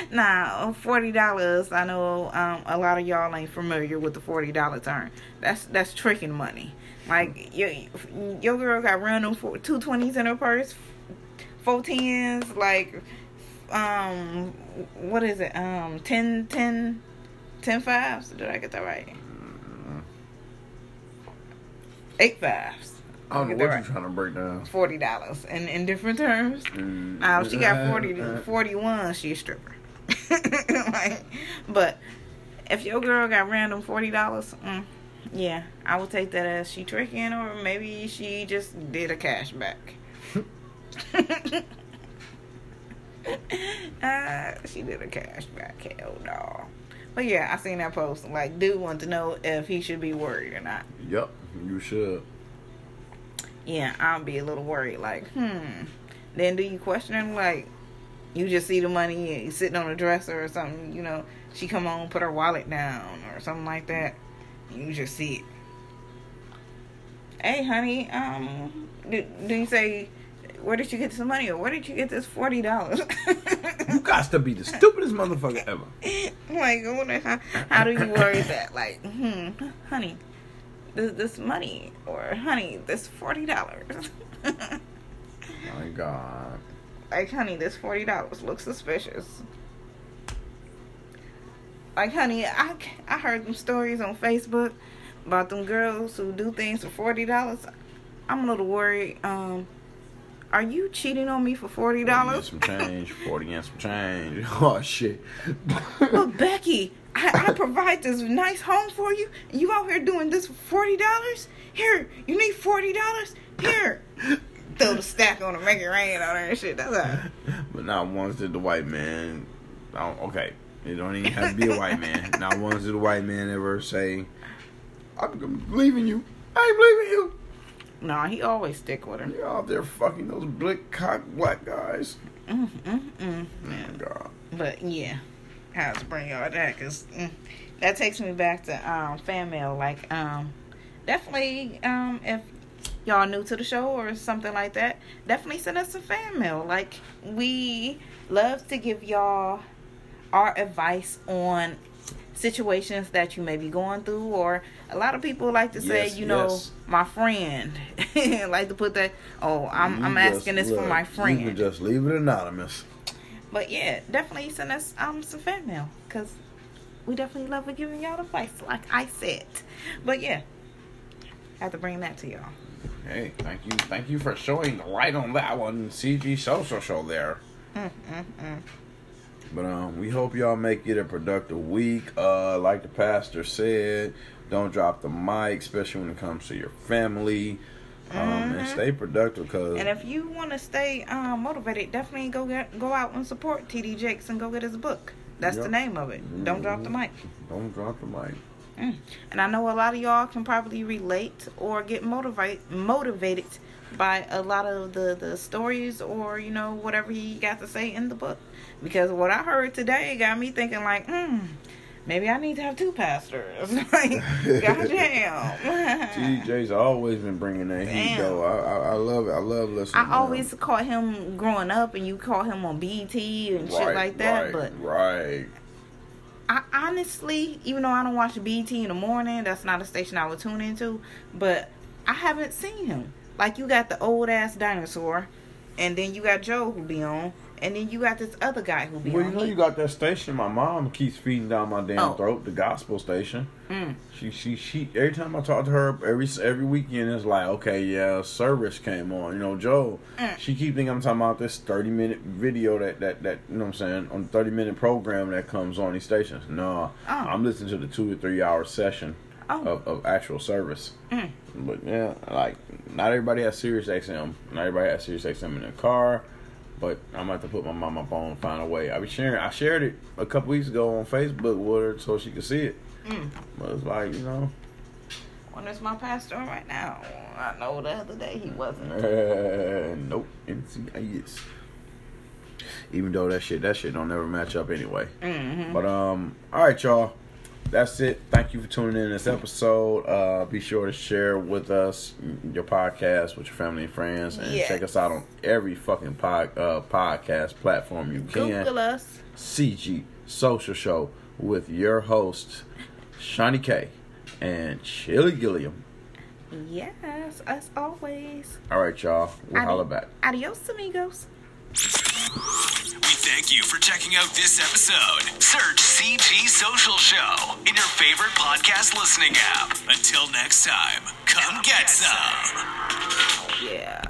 nah, forty dollars. I know um, a lot of y'all ain't familiar with the forty dollar term. That's that's tricking money. Like your your girl got random for two twenties in her purse, four tens, like um what is it? Um ten ten ten fives. Did I get that right? Eight fives. I don't know what you're trying to break down. Forty dollars in in different terms. Mm. Now, she got Uh, 40, uh, 41, she a stripper. like, but if your girl got random $40, mm, yeah, I would take that as she tricking or maybe she just did a cash back. uh, she did a cash back. Hell no. But yeah, I seen that post. Like, dude want to know if he should be worried or not. Yep, you should. Yeah, I'll be a little worried. Like, hmm. Then do you question him? Like, you just see the money and you sitting on a dresser or something. You know, she come home, put her wallet down or something like that. You just see it. Hey, honey. Um, do, do you say, where did you get this money, or where did you get this forty dollars? You got to be the stupidest motherfucker ever. like, how, how do you worry that? Like, hmm, honey, this this money, or honey, this forty dollars. My God. like, honey, this forty dollars looks suspicious. Like, honey, I I heard them stories on Facebook about them girls who do things for forty dollars. I'm a little worried. Um, are you cheating on me for forty dollars? some change. Forty and some change. Oh shit. But Becky, I, I provide this nice home for you, and you out here doing this for forty dollars. Here, you need forty dollars. Here, throw the stack on and make it rain on her and shit. That's all. but not once did the white man. Okay, it don't even have to be a white man. Not once did the white man ever say, "I'm believing you." I ain't believing you. Nah, he always stick with her. You're out there fucking those blick cock black guys. Mm, mm, mm. Man, God. But yeah, I have to bring y'all that because mm, that takes me back to um, fan mail. Like, um, definitely, um, if y'all new to the show or something like that, definitely send us some fan mail. Like, we love to give y'all our advice on situations that you may be going through or a lot of people like to say Yes, you know yes. my friend like to put that oh i'm, You I'm asking this for my friend You can just leave it anonymous. But yeah, definitely send us um some fan mail because we definitely love giving y'all advice, like I said. But yeah, have to bring that to y'all. Hey, thank you, thank you for showing the light on that one, CG Social Show there. Mm, mm, mm. But um, we hope y'all make it a productive week. Uh, like the pastor said, don't drop the mic, especially when it comes to your family. Um, and stay productive, cause Mm-hmm. And if you want to stay um, motivated, definitely go get go out and support TD Jakes and go get his book. That's Yep. the name of it. Don't drop the mic. don't drop the mic. Mm. And I know a lot of y'all can probably relate or get motivate motivated by a lot of the the stories or you know whatever he got to say in the book because what I heard today got me thinking like, hmm, maybe I need to have two pastors. like, goddamn. TDJ's always been bringing that heat Damn. though. I, I I love it. I love listening. I to him. I always caught him growing up, and you caught him on BET and shit like that. right, But right. I honestly, even though I don't watch BET in the morning, that's not a station I would tune into. But I haven't seen him. Like you got the old ass dinosaur, and then you got Joe who be on, and then you got this other guy who be Well, on. you know, you got that station. My mom keeps feeding down my damn Oh. throat. The gospel station. Mm. She, she, she. Every time I talk to her, every every weekend, it's like, okay, yeah, service came on. You know, Joe. Mm. She keep thinking I'm talking about this 30 minute video that that that you know what I'm saying on 30 minute program that comes on these stations. No, Oh. I'm listening to the two or three hour session Oh. of, of actual service. Mm. But yeah, like not everybody has Sirius XM. Not everybody has Sirius XM in their car. But I'm about to put my mom up on find a way. I be sharing. I shared it a couple weeks ago on Facebook with her so she could see it. Mm. But it's like you know, When is my pastor on right now? I know the other day he wasn't. uh, nope. NCIS. Even though that shit, that shit don't never match up anyway. hmm But um, all right, y'all. That's it. Thank you for tuning in this episode. Uh, be sure to share with us your podcast with your family and friends, and check us out on every fucking pod, uh, podcast platform you can. Google us. CG Social Show with your hosts Shani K and Chili Gilliam. Yes, as always. All right, y'all. We'll Adi- holla back. Adios, amigos. We thank you for checking out this episode. Search CG Social Show in your favorite podcast listening app. Until next time, come get some. Yeah.